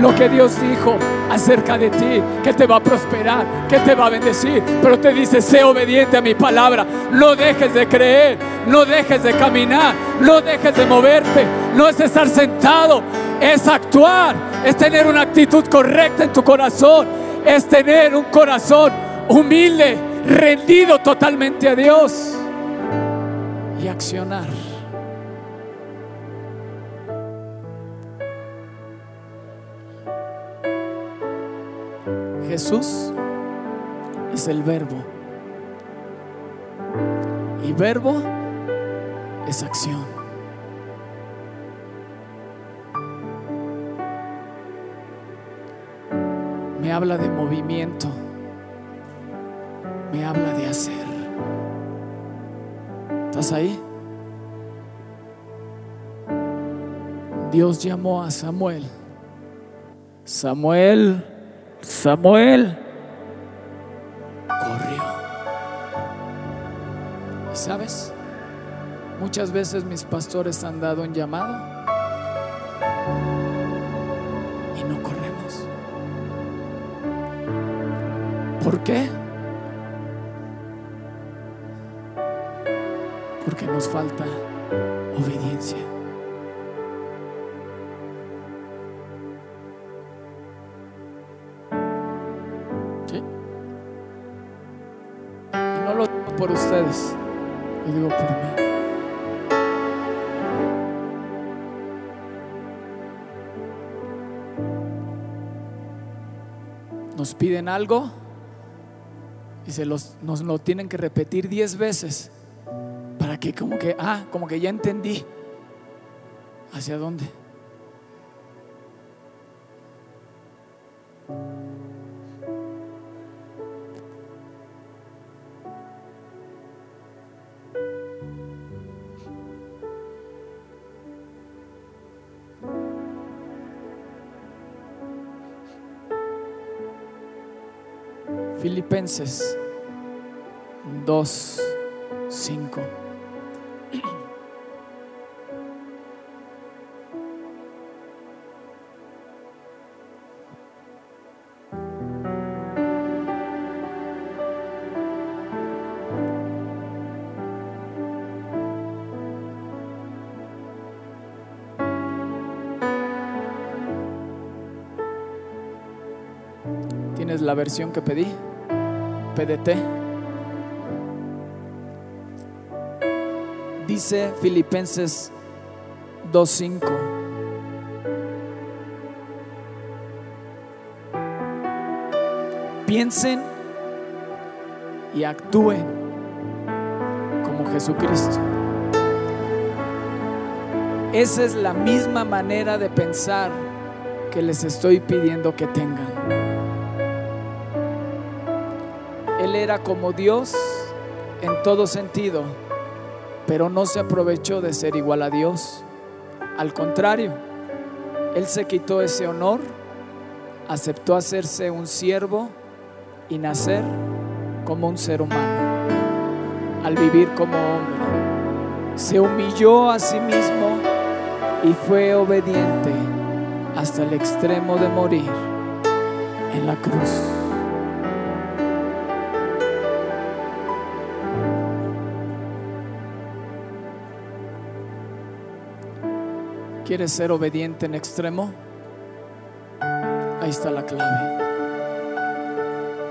S2: lo que Dios dijo acerca de ti, que te va a prosperar, que te va a bendecir, pero te dice, sé obediente a mi palabra, no dejes de creer, no dejes de caminar, no dejes de moverte, no es estar sentado, es actuar, es tener una actitud correcta en tu corazón, es tener un corazón humilde, rendido totalmente a Dios y accionar. Jesús es el verbo. Y verbo es acción. Me habla de movimiento. Me habla de hacer. ¿Estás ahí? Dios llamó a Samuel. Samuel Samuel corrió. ¿Y sabes? Muchas veces mis pastores han dado un llamado y no corremos. ¿Por qué? Porque nos falta obediencia. por ustedes, lo digo por mí. Nos piden algo y se los, nos lo tienen que repetir diez veces que como que, ah, como que ya entendí hacia dónde. Filipenses 2, 5. La versión que pedí? PDT. Dice Filipenses 2.5. Piensen y actúen como Jesucristo. Esa es la misma manera de pensar que les estoy pidiendo que tengan. Era como Dios en todo sentido, pero no se aprovechó de ser igual a Dios. Al contrario, Él se quitó ese honor, aceptó hacerse un siervo y nacer como un ser humano. Al vivir como hombre, se humilló a sí mismo y fue obediente hasta el extremo de morir en la cruz. ¿Quieres ser obediente en extremo? Ahí está la clave.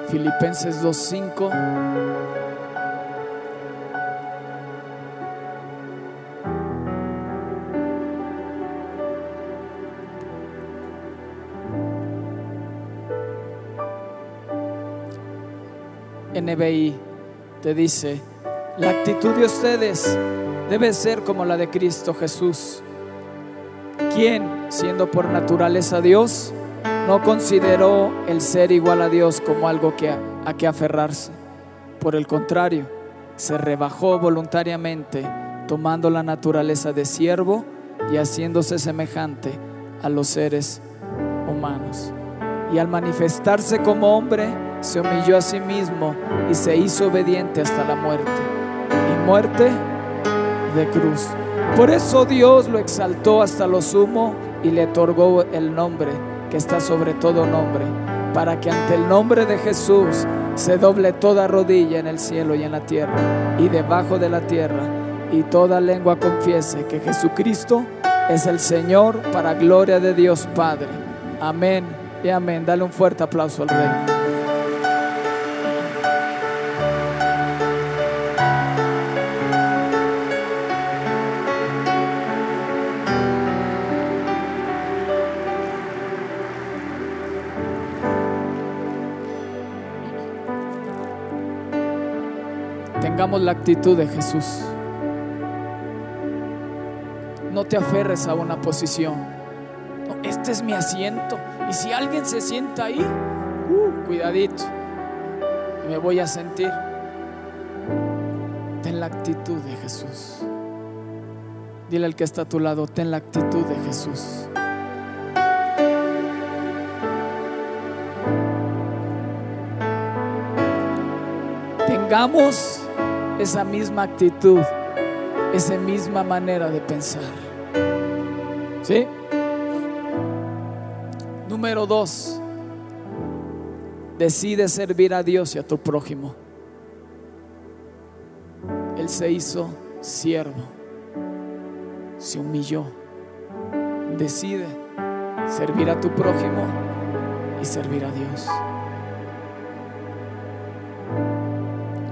S2: Filipenses 2.5. NBI te dice, la actitud de ustedes debe ser como la de Cristo Jesús quien, siendo por naturaleza Dios, no consideró el ser igual a Dios como algo que, a que aferrarse. Por el contrario, se rebajó voluntariamente, tomando la naturaleza de siervo y haciéndose semejante a los seres humanos. Y al manifestarse como hombre, se humilló a sí mismo y se hizo obediente hasta la muerte. Y muerte de cruz. Por eso Dios lo exaltó hasta lo sumo y le otorgó el nombre que está sobre todo nombre, para que ante el nombre de Jesús se doble toda rodilla en el cielo y en la tierra y debajo de la tierra, y toda lengua confiese que Jesucristo es el Señor para gloria de Dios Padre. Amén y amén. Dale un fuerte aplauso al Rey. La actitud de Jesús. No te aferres a una posición. este es mi asiento. Y si alguien se sienta ahí, uh, cuidadito, me voy a sentir. Ten la actitud de Jesús. Dile al que está a tu lado, ten la actitud de Jesús. Tengamos esa misma actitud, esa misma manera de pensar. ¿Sí? Número dos, decide servir a Dios y a tu prójimo. Él se hizo siervo, se humilló. Decide servir a tu prójimo y servir a Dios.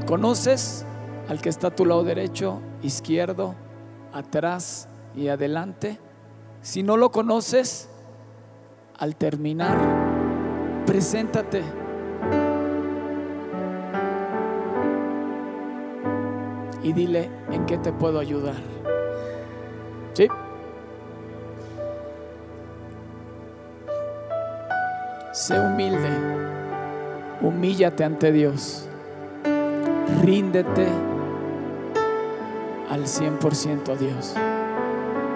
S2: ¿Conoces al que está a tu lado derecho, izquierdo, atrás y adelante. Si no lo conoces, al terminar, preséntate. y dile en qué te puedo ayudar. ¿Sí? Sé humilde, humíllate ante Dios, ríndete al 100% a Dios,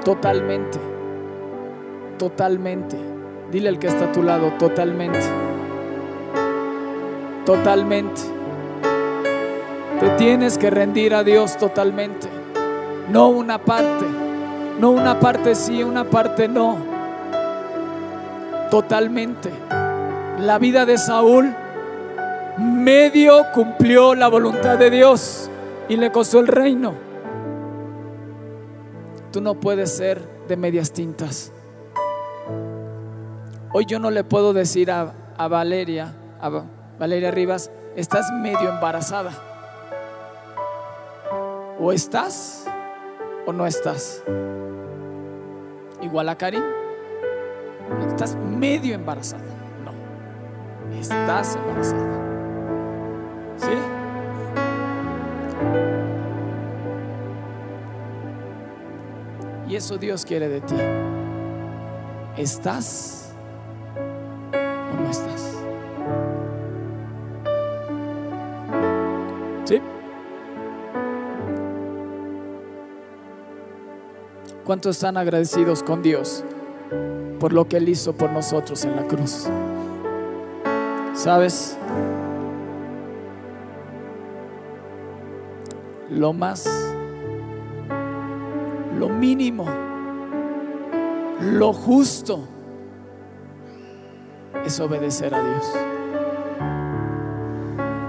S2: totalmente, totalmente. Dile al que está a tu lado, totalmente, totalmente. Te tienes que rendir a Dios totalmente, no una parte, no una parte sí, una parte no, totalmente. La vida de Saúl medio cumplió la voluntad de Dios y le costó el reino. Tú no puedes ser de medias tintas. Hoy yo no le puedo decir a, a Valeria, a Valeria Rivas, estás medio embarazada. O estás o no estás. Igual a Karim, estás medio embarazada. No, estás embarazada. ¿Sí? Y eso Dios quiere de ti. ¿Estás o no estás? ¿Sí? ¿Cuántos están agradecidos con Dios por lo que Él hizo por nosotros en la cruz? ¿Sabes? Lo más, lo mínimo, lo justo es obedecer a Dios.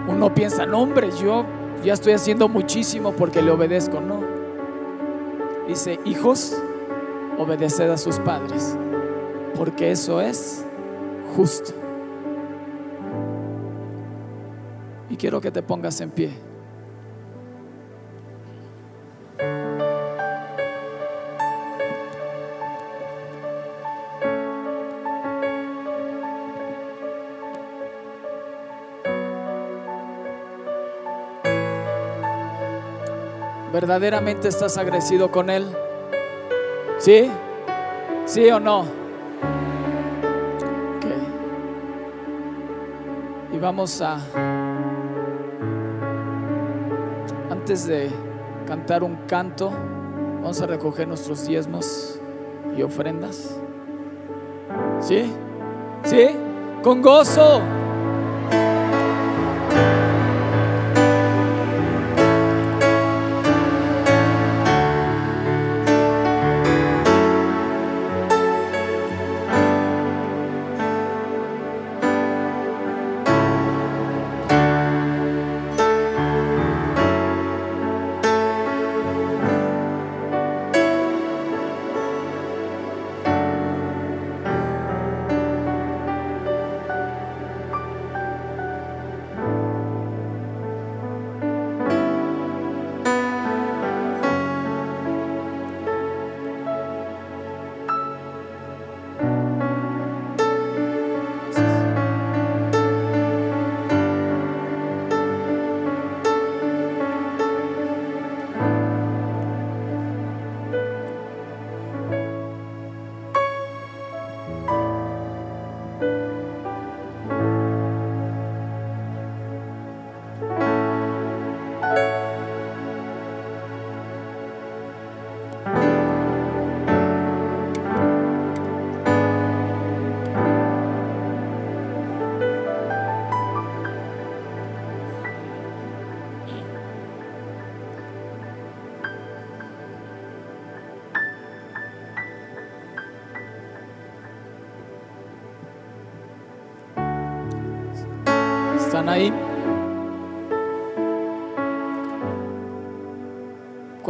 S2: Uno piensa, no hombre, yo ya estoy haciendo muchísimo porque le obedezco. No. Dice, hijos, obedeced a sus padres, porque eso es justo. Y quiero que te pongas en pie. ¿Verdaderamente estás agradecido con Él? ¿Sí? ¿Sí o no? Ok. Y vamos a, antes de cantar un canto, vamos a recoger nuestros diezmos y ofrendas. ¿Sí? ¿Sí? Con gozo.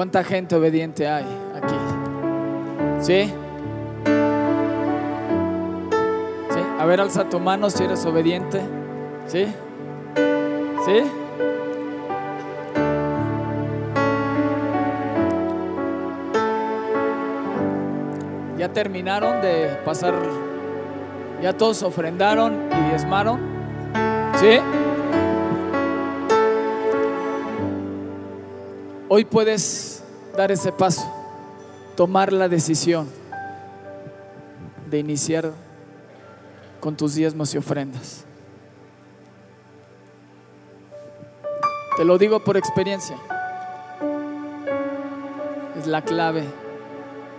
S2: ¿Cuánta gente obediente hay aquí? ¿Sí? ¿Sí? A ver, alza tu mano si eres obediente. ¿Sí? ¿Sí? ¿Ya terminaron de pasar? ¿Ya todos ofrendaron y diezmaron? ¿Sí? Hoy puedes dar ese paso, tomar la decisión de iniciar con tus diezmos y ofrendas. Te lo digo por experiencia. Es la clave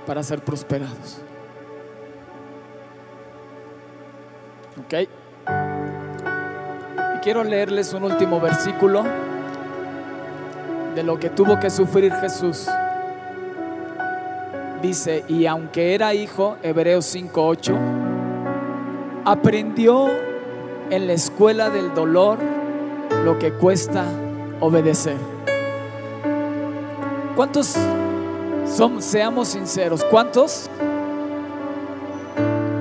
S2: para ser prosperados. ¿Ok? Y quiero leerles un último versículo de lo que tuvo que sufrir Jesús. Dice, y aunque era hijo, Hebreos 5.8, aprendió en la escuela del dolor lo que cuesta obedecer. ¿Cuántos son, seamos sinceros, cuántos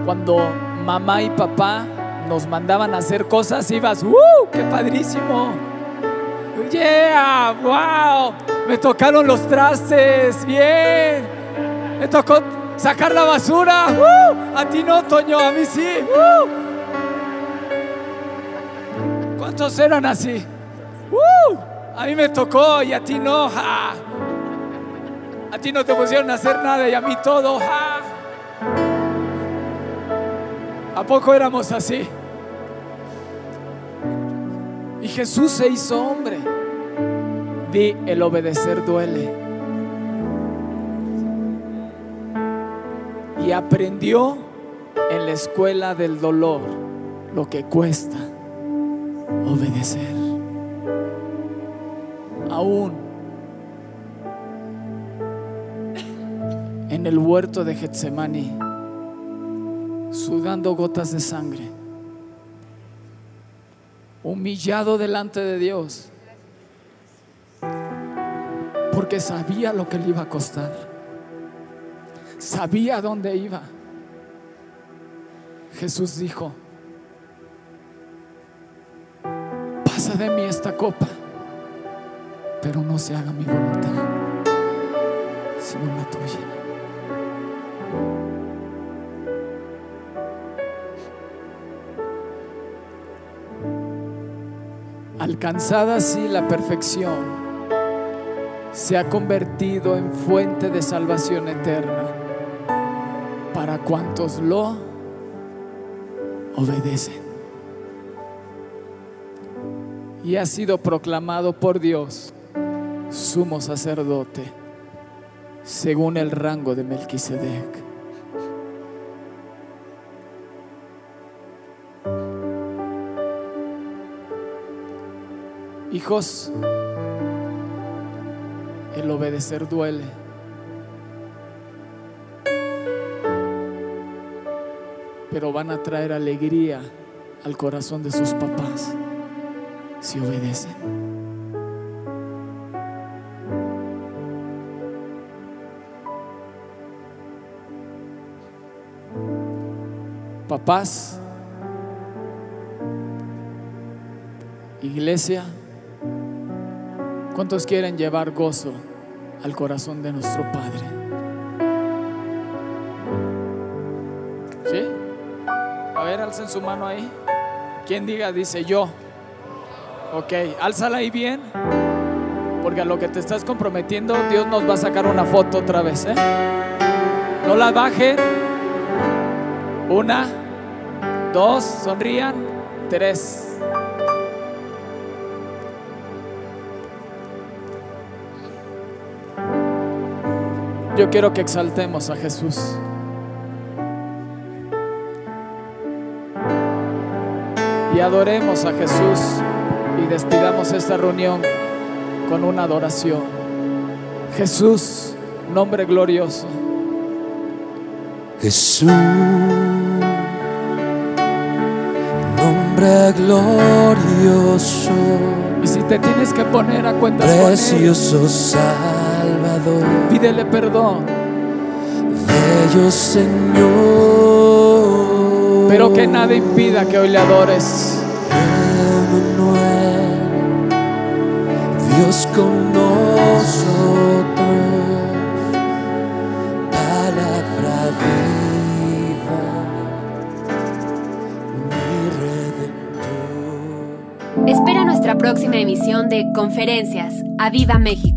S2: cuando mamá y papá nos mandaban a hacer cosas ibas, ¡uh! ¡Qué padrísimo! ¡Yeah! ¡Wow! Me tocaron los trastes, bien. Me tocó sacar la basura. ¡Uh! A ti no, Toño, a mí sí. ¡Uh! ¿Cuántos eran así? ¡Uh! A mí me tocó y a ti no. ¡Ja! A ti no te pusieron a hacer nada y a mí todo. ¡Ja! ¿A poco éramos así? Y Jesús se hizo hombre. Di, el obedecer duele. Aprendió en la escuela del dolor lo que cuesta obedecer. Aún en el huerto de Getsemaní, sudando gotas de sangre, humillado delante de Dios, porque sabía lo que le iba a costar, sabía dónde iba. Jesús dijo, pasa de mí esta copa, pero no se haga mi voluntad, sino la tuya. Alcanzada así la perfección, se ha convertido en fuente de salvación eterna para cuantos lo obedecen. Y ha sido proclamado por Dios sumo sacerdote según el rango de Melquisedec. Hijos, el obedecer duele. Pero van a traer alegría al corazón de sus papás si obedecen. Papás, iglesia, ¿cuántos quieren llevar gozo al corazón de nuestro Padre? Ver, alcen su mano ahí. Quien diga, dice yo. Ok, álzala ahí bien. Porque a lo que te estás comprometiendo, Dios nos va a sacar una foto otra vez. ¿eh? No la bajen. Una, dos, sonrían. Tres. Yo quiero que exaltemos a Jesús. Y adoremos a Jesús y despidamos esta reunión con una adoración. Jesús, nombre glorioso.
S3: Jesús, nombre glorioso,
S2: Y si te tienes que poner a cuentas con Él,
S3: precioso Salvador,
S2: pídele perdón.
S3: bello Señor.
S2: Pero que nada impida que hoy le adores.
S3: Emmanuel, Dios con nosotros, palabra viva, mi redentor.
S1: Espera nuestra próxima emisión de Conferencias. ¡A Viva México!